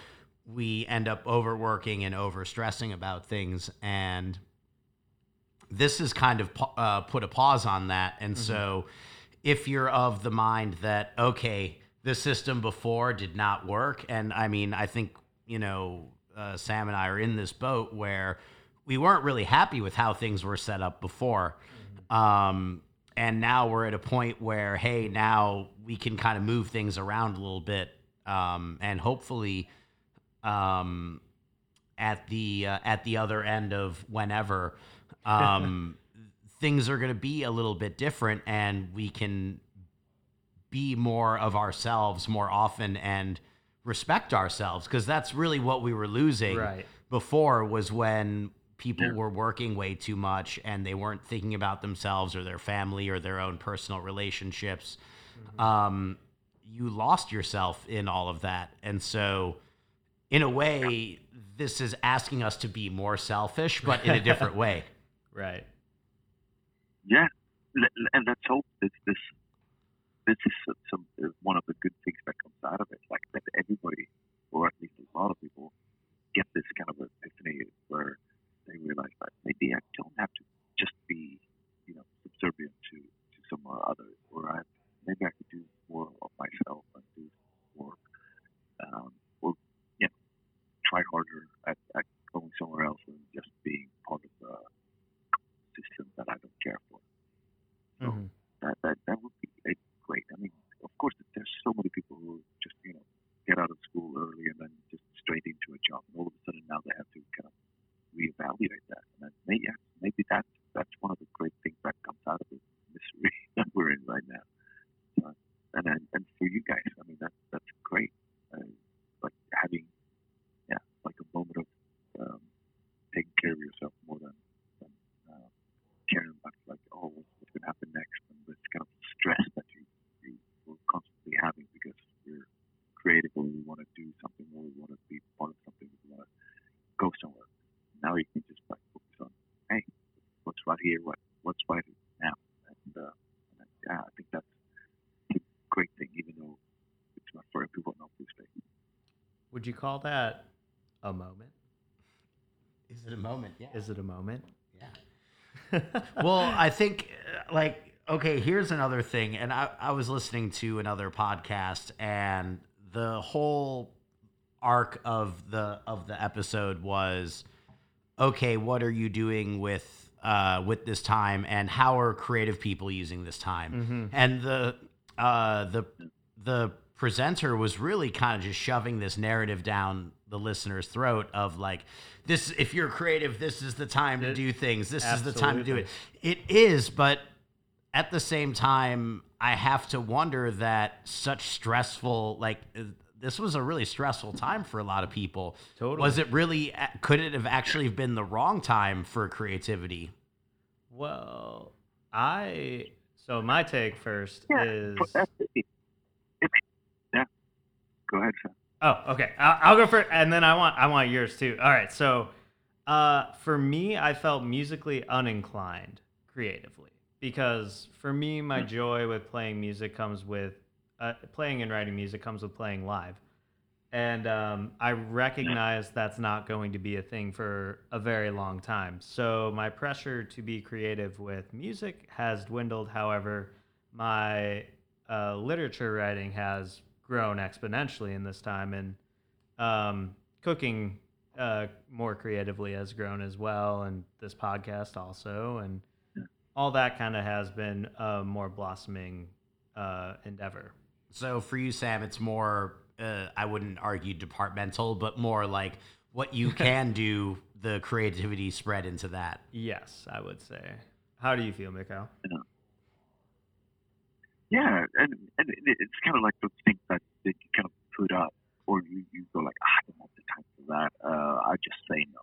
we end up overworking and overstressing about things and this has kind of uh, put a pause on that. And so if you're of the mind that okay the system before did not work and i mean i think you know uh, sam and i are in this boat where we weren't really happy with how things were set up before. Um, and now we're at a point where hey now we can kind of move things around a little bit um, and hopefully um, at the uh, at the other end of whenever um, things are going to be a little bit different and we can be more of ourselves more often and respect ourselves because that's really what we were losing Right. before was when people were working way too much and they weren't thinking about themselves or their family or their own personal relationships. Um, you lost yourself in all of that. And so in a way this is asking us to be more selfish but in a different way Right. Yeah, L- l- and let's hope this this this is some, some one of the good things that comes out of it. Like that everybody, or at least a lot of people, get this kind of epiphany where they realize that maybe I don't have to just be, you know, subservient to to some other, or I maybe I could do more of myself and do more, um, or you know, try harder at, at going somewhere else and just being part of the system that I don't care for So- Mhm. that that that would be uh, great. I mean, of course, there's so many people who just you know get out of school early and then just straight into a job, and all of a sudden now they have to kind of reevaluate that. And then maybe maybe that's that's one of the great things that comes out of this misery that we're in right now. So, and then and for you guys, I mean that's that's great. Uh, like having like a moment of um, taking care of yourself more than than uh, caring about like oh what's, going to happen next and this kind of stress that you you were constantly having because you're creative or you want to do something or you want to be part of something or you want to go somewhere. Now you can just like focus on hey what's right here what what's right now and, uh, and yeah I think that's a great thing even though it's not for everyone obviously. Would you call that a moment? is it a moment yeah Is it a moment? yeah well, I think uh, like okay, here's another thing, and I, I was listening to another podcast, and the whole arc of the of the episode was okay, what are you doing with uh, with this time, and how are creative people using this time? Mhm. And the uh, the the presenter was really kind of just shoving this narrative down the listener's throat of like this if you're creative this is the time to It- do things this is the time to do it it is but at the same time i have to wonder that such stressful like uh, this was a really stressful time for a lot of people Totally. was it really could it have actually been the wrong time for creativity Well, I so my take first Yeah, is But that's it. If, yeah, go ahead, Sam. Oh, okay. I'll, I'll go first, and then I want I want yours too. All right. So, uh, for me, I felt musically uninclined creatively because for me, my joy with playing music comes with uh, playing and writing music comes with playing live, and um, I recognize that's not going to be a thing for a very long time. So my pressure to be creative with music has dwindled. However, my uh, literature writing has grown exponentially in this time, and um, cooking uh, more creatively has grown as well, and this podcast also, and all that kind of has been a more blossoming uh, endeavor. So for you, Sam, it's more, uh, I wouldn't argue departmental, but more like what you can do, the creativity spread into that. Yes, I would say. How do you feel, Mikael? Yeah, and and it- it's kind of like those things that, that you kind of put up, or you, you go like, ah, I don't have the time for that. Uh, I just say no.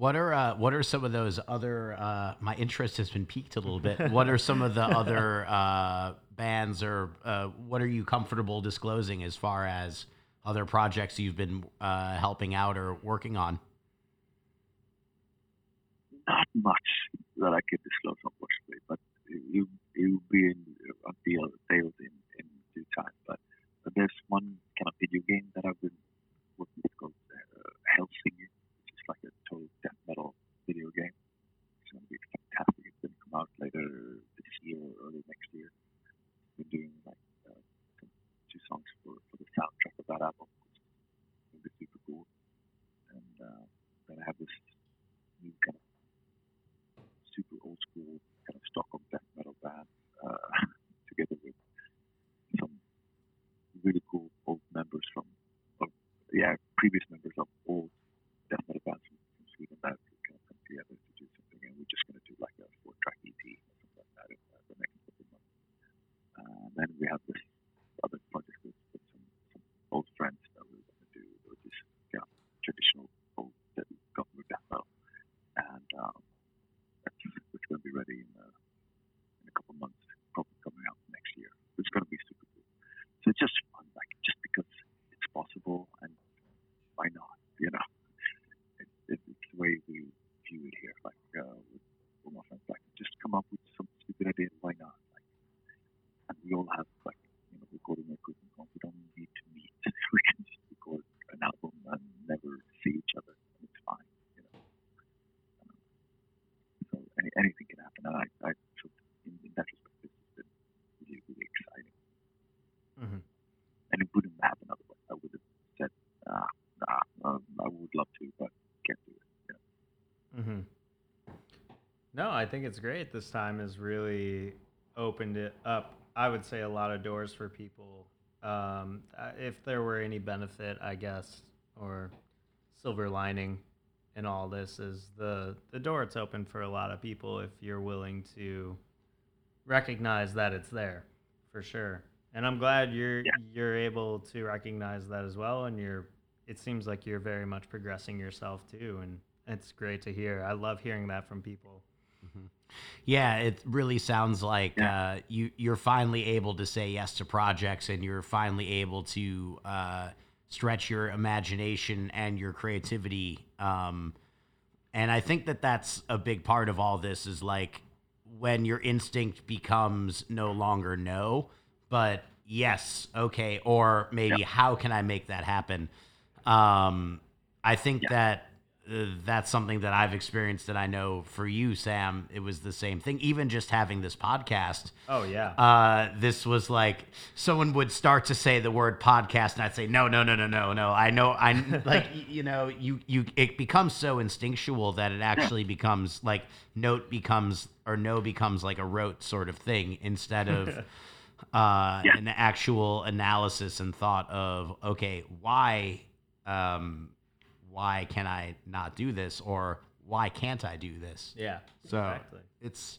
What are uh, what are some of those other? Uh, my interest has been piqued a little bit. What are some of the other uh, bands, or uh, what are you comfortable disclosing as far as other projects you've been uh, helping out or working on? Not much that I can disclose, unfortunately, but you you being. in I think it's great. This time has really opened it up. I would say a lot of doors for people. Um, if there were any benefit, I guess, or silver lining in all this is the the door it's open for a lot of people if you're willing to recognize that it's there for sure and i'm glad you're Yeah. you're able to recognize that as well and you're it seems like you're very much progressing yourself too and it's great to hear i love hearing that from people Yeah, it really sounds like Yeah. uh, you you're finally able to say yes to projects, and you're finally able to uh, stretch your imagination and your creativity. Um, and I think that that's a big part of all this is like when your instinct becomes no longer no, but yes, okay, or maybe how can I make that happen? Um, I think that uh, that's something that I've experienced that I know for you, Sam, it was the same thing. Even just having this podcast, oh yeah uh, this was like someone would start to say the word podcast, and I'd say no, no, no, no, no, no. I know, I like you know, you you it becomes so instinctual that it actually becomes like note becomes or no becomes like a rote sort of thing instead of uh, Yeah. an actual analysis and thought of okay, why um, why can I not do this or why can't I do this? yeah So exactly it's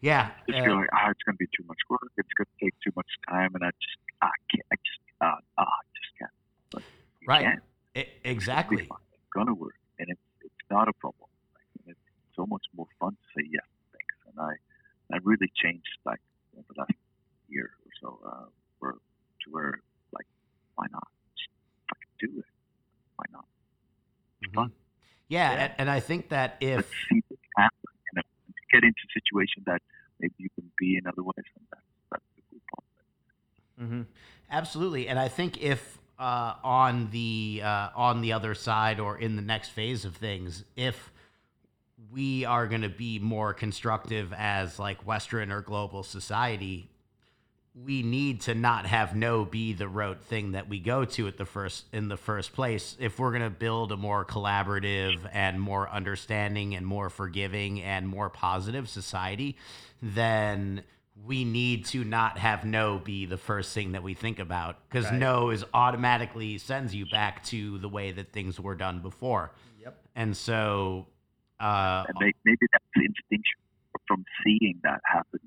yeah. just uh, like ah, it's gonna be too much work. It's gonna take too much time, and I just I can't. I just uh, ah, I just can't. But Right. can. It's exactly. fine. It's gonna work, and it's it's not a problem. Like, and it's so much more fun to say yes thanks. and I I really changed like in the last year or so, uh, where to where like why not just fucking do it? Why not? Fun. Mhm. Yeah, Yeah. And, and I think that if see what happens. You know, get into a situation that maybe you can be in otherwise, and that's that's the cool part. mm-hmm. absolutely, and I think if uh, on the uh, on the other side or in the next phase of things, if we are going to be more constructive as like Western or global society, we need to not have no be the rote thing that we go to at the first in the first place. If we're going to build a more collaborative and more understanding and more forgiving and more positive society then we need to not have no be the first thing that we think about. Because Right. no is automatically sends you back to the way that things were done before. Yep. And so uh and maybe that's the instinction from seeing that happen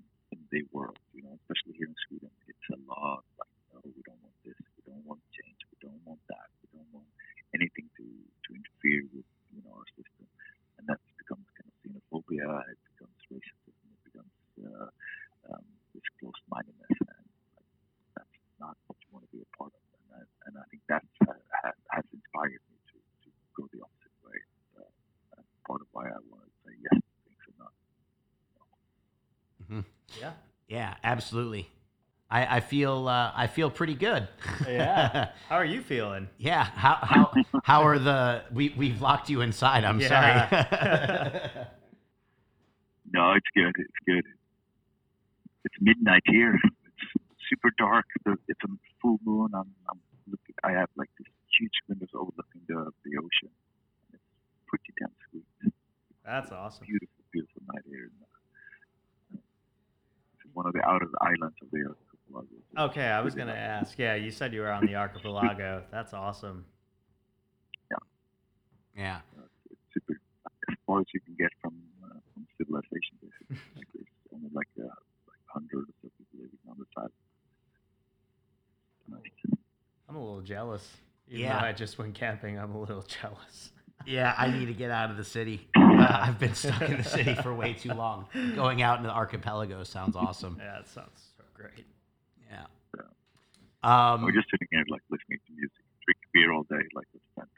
in the world, you know, especially here in Sweden. It's a lot like, oh, we don't want this, we don't want change, we don't want that, we don't want anything to, to interfere with, you know, our system. And that becomes kind of xenophobia, it becomes racism, it becomes uh, um, this closed-mindedness, and like, that's not what you want to be a part of. And I, and I think that's uh, has, has inspired me to, to go the opposite way. Uh, that's part of why I want to say yes to things and not. yeah yeah absolutely i i feel uh i feel pretty good yeah how are you feeling Yeah. How how how are the we we've locked you inside. I'm Yeah. sorry. No, it's good. It's good. It's midnight here. It's super dark. It's a full moon. I'm, I'm looking. I have like these huge windows overlooking the the ocean. It's pretty damn sweet. that's awesome Beautiful, beautiful night here. In, uh, it's one of the outer islands of the archipelago. Okay, I was gonna ask. Yeah, you said you were on the archipelago. That's awesome. yeah. Uh, it's super as far as you can get from uh, from civilization. Basically, like there's only like uh, like hundreds of people living on the side. Nice. I'm a little jealous. Even Yeah. though I just went camping, I'm a little jealous. Yeah. I need to get out of the city. Uh, I've been stuck in the city for way too long. Going out in the archipelago sounds awesome. Yeah, it sounds so great. Yeah. We're Um. just sitting here like listening to music, drinking beer all day, like with friends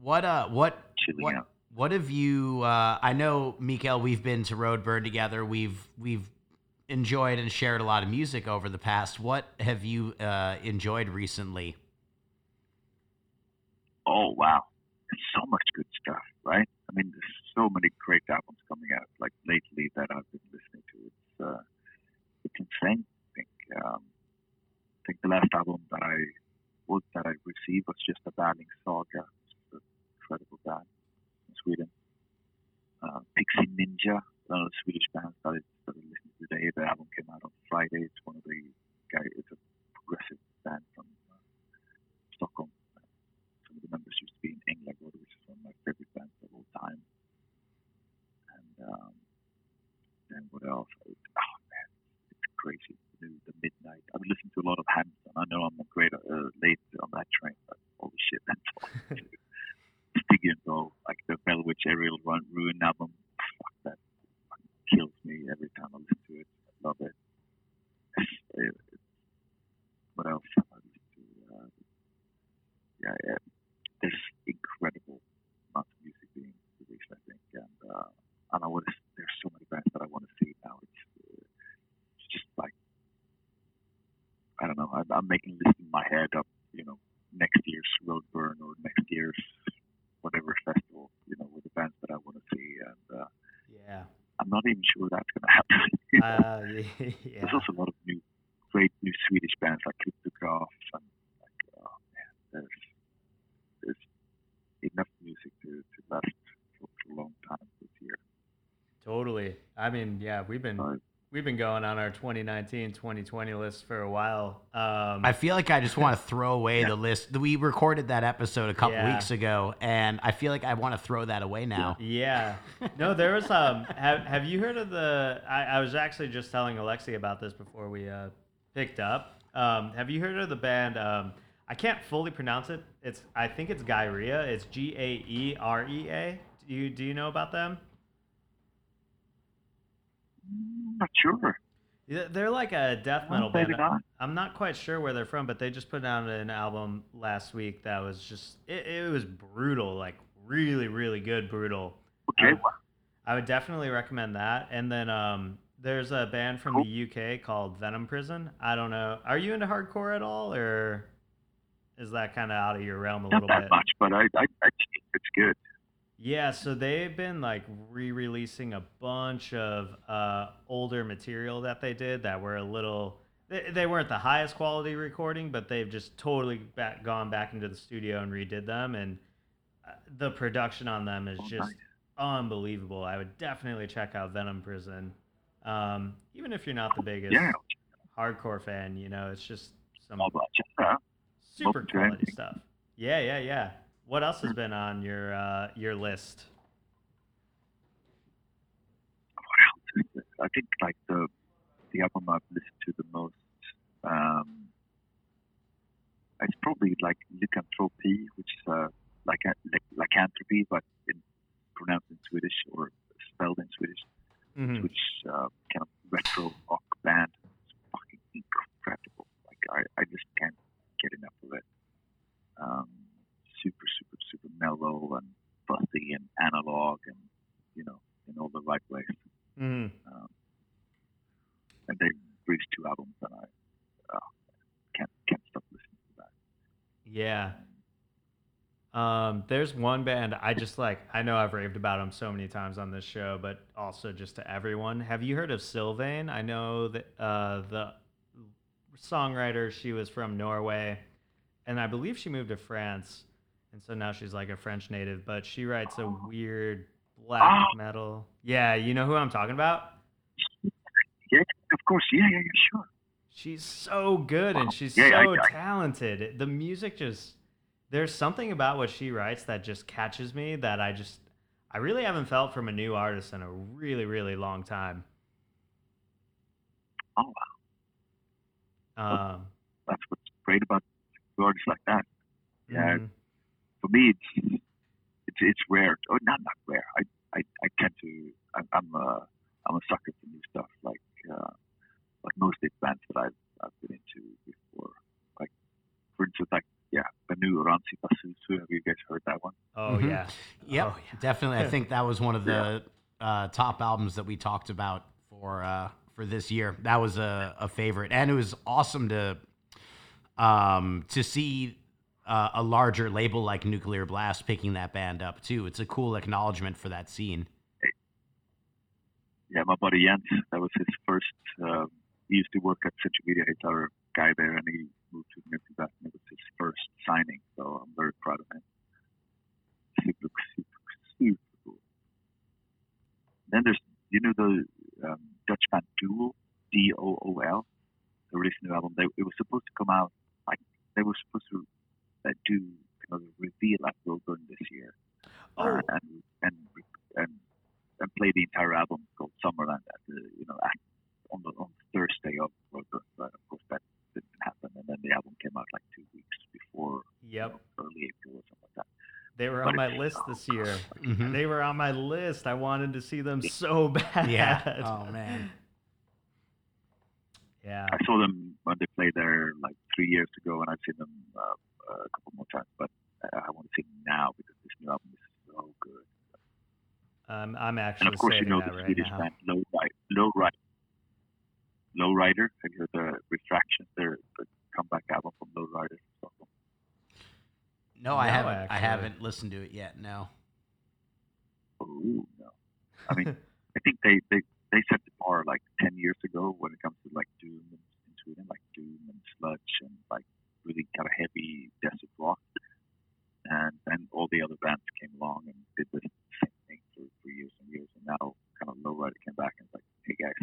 What uh. What chilling what out. what have you? Uh, I know, Mikael. We've been to Roadburn together. We've we've enjoyed and shared a lot of music over the past. What have you uh, enjoyed recently? Oh wow, there's so much good stuff, right? I mean, there's so many great albums coming out like lately that I've been listening to. It's uh, it's insane. I think um, I think the last album that I was that I received was just a Banding Saga, an incredible band in Sweden. Uh, Pixie Ninja, another Swedish band started started listening to today. The album came out on Friday. It's one of the guy. It's a progressive band from uh, Stockholm. Some of the members used to be in Änglagård, which is one of my favorite bands of all time. And um, and what else? Oh man, it's crazy. The, the midnight. I've listened to a lot of Hamilton. I know I'm a great uh, late on that train, but holy shit, that's Stygian Bough, like the Bell Witch Aerial Run Ruin album. Fuck that kills me every time I listen to it. I love it. It what else have I listened to? Uh, yeah, yeah, there's incredible amount of music being released, I think, and uh, and I want to. There's so many bands that I want to see now. It's uh, it's just like I don't know. I'm, I'm making lists in my head of you know next year's Roadburn or next year's whatever festival, you know, with the bands that I want to see, and uh, Yeah. I'm not even sure that's going to happen. you know? Uh, yeah. There's also a lot of new, great new Swedish bands like Cryptograph and like, oh man, there's there's enough music to, to last for, for a long time this year. Totally. I mean, yeah, we've been So, we've been going on our 2019 2020 list for a while. Um, I feel like I just want to throw away Yeah. the list. We recorded that episode a couple Yeah. weeks ago, and I feel like I want to throw that away now. Yeah. No, there was um. Have Have you heard of the? I, I was actually just telling Alexi about this before we uh, picked up. Um, have you heard of the band? Um, I can't fully pronounce it. It's I think it's Gaerea. It's G A E R E A. Do you Do you know about them? I'm not sure. They're like a death metal band. not. I'm not quite sure where they're from, but they just put out an album last week that was just it, it was brutal, like really, really good brutal. Okay, Um, I would definitely recommend that. And then um, there's a band from Cool. the UK called Venom Prison. I don't know. Are you into hardcore at all, or is that kind of out of your realm a not little that bit? much, but I, I, I think it's good. Yeah, so they've been like re-releasing a bunch of uh, older material that they did that were a little. They, they weren't the highest quality recording, but they've just totally back, gone back into the studio and redid them, and uh, the production on them is Oh, just unbelievable. I would definitely check out Venom Prison, um, even if you're not the biggest Yeah, hardcore fan. You know, it's just some super quality stuff. Yeah, yeah, yeah. What else has been on your uh, your list? what else is there? I think like the the album I've listened to the most um it's probably like Lykantropi, which is uh like lycanthropy but in pronounced in Swedish or spelled in Swedish, Mhm. which uh, kind of retro rock band. It's fucking incredible. Like I, I just can't get enough of it. Um, super, super, super mellow and fussy and analog and you know in all the right ways. Mhm. Um, and they released two albums, and I uh, can't can't stop listening to that. Yeah. Um, there's one band I just like. I know I've raved about them so many times on this show, but also just to everyone. Have you heard of Sylvaine? I know that uh, the songwriter. She was from Norway, and I believe she moved to France, and so now she's like a French native. But she writes a weird black metal. Yeah, you know who I'm talking about. Yeah, of course. Yeah, yeah, yeah, sure. She's so good and she's Yeah, so I- I- talented. The music just there's something about what she writes that just catches me that I just I really haven't felt from a new artist in a really really long time. Oh, wow. Um, That's what's great about artists like that. Yeah. mhm. For me, it's it's it's rare. Oh, not not rare. I I, I tend to. I'm I'm a I'm a sucker for new stuff. Like uh, like most of the bands that I've I've been into before. Like for instance, like yeah, the new Ransi Basusu. Have you guys heard that one? Oh Mhm. yeah. Yep, Oh, yeah. definitely. I think that was one of the uh, top albums that we talked about for uh, for this year. That was a, a favorite, and it was awesome to um, to see uh, a larger label like Nuclear Blast picking that band up too. It's a cool acknowledgement for that scene. Yeah, my buddy Jens. That was his first. Um, he used to work at Century Media. He's our guy there, and he moved to Nuclear Blast. It was his first signing, so I'm very proud of him. Super, super, super cool. Then there's you know the um, Dutch band Dool, D O O L, the released new album. They, it was supposed to come out like they were supposed to uh, do kind of a reveal at Roadburn this year, Oh, uh, and and and and play the entire album called Summerland at the you know at, on the on Thursday of Roadburn. But of course that didn't happen, and then the album came out like two weeks before yep. early April or something like that. They were But on my it's- list this year. Mhm. They were on my list. I wanted to see them so bad. Yeah. Oh man. Yeah. I saw them when they played there like three years ago, and I've seen them uh, uh, a couple more times. But I want to see now because this new album is so good. Um, I'm actually. And actually of course, you know the right Swedish now. band Low Rider. Low Rider. Low Rider. Have you heard the Refraction? Their the comeback album from Low Rider. Stockholm. No, I No, haven't. I haven't listened to it yet. No. Oh no! I mean, I think they, they they set the bar like ten years ago when it comes to like doom in, in Sweden, like doom and sludge and like really kind of heavy desert rock. And then all the other bands came along and did the same thing for, for years and years. And now kind of Lowrider came back and was like, hey guys,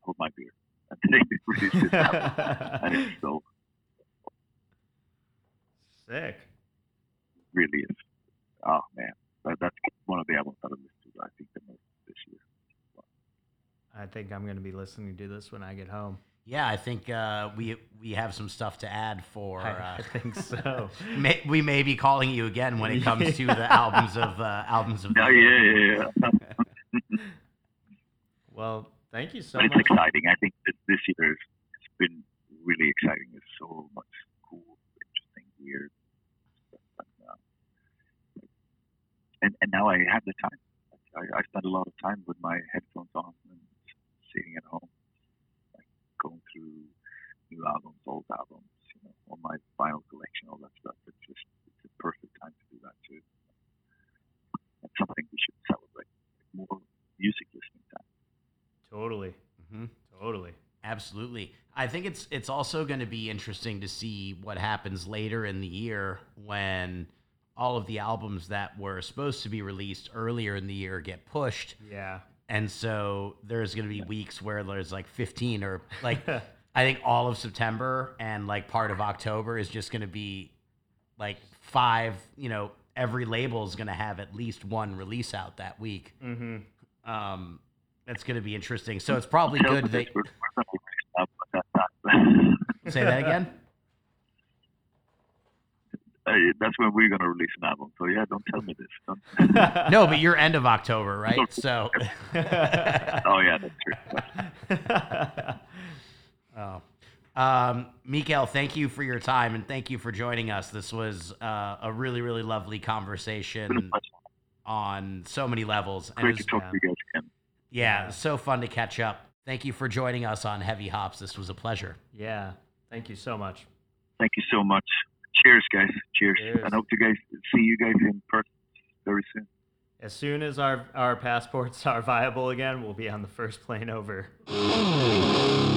hold my beer. And they released this album, and it's so Sick. really is. Oh man, that, that's one of the albums that I listened to. I think the most this year. I think I'm going to be listening to this when I get home. Yeah, I think uh, we we have some stuff to add for. I, Uh, I think so. may, we may be calling you again when it comes to the albums of uh, albums of. the Yeah, year. yeah, yeah. yeah. well, thank you so but it's much. exciting. I think this, this year has it's been really exciting. There's so much cool, interesting, weird stuff. And, uh, and, and now I have the time. I, I spend a lot of time with my headphones on and sitting at home, like going through new albums, old albums, you know, all my vinyl collection, all that stuff. It's just it's a perfect time to do that too. That's something we should celebrate. More music listening time. Totally. Mhm. Totally. Absolutely. I think it's it's also going to be interesting to see what happens later in the year when all of the albums that were supposed to be released earlier in the year get pushed. Yeah. And so there's going to be weeks where there's like 15 or like I think all of September and like part of October is just going to be like five, you know, every label is going to have at least one release out that week. mm-hmm. Um that's going to be interesting. So it's probably good that this, we're, we're gonna release an album at that time. say that again. Uh, that's when we're gonna release an album. So yeah, don't tell me this. Don't, No, but you're end of October, right? So, oh yeah, that's true. oh. Um, Mikael, thank you for your time and thank you for joining us. This was uh, a really, really lovely It's been a conversation on so many levels. And Great was, to talk yeah. to you guys again. yeah, Yeah. so fun to catch up. Thank you for joining us on Heavy Hops. This was a pleasure. yeah. Thank you so much. Thank you so much. Cheers, guys. Cheers. Cheers. And hope to guys see you guys in person very soon. As soon as our, our passports are viable again, we'll be on the first plane over.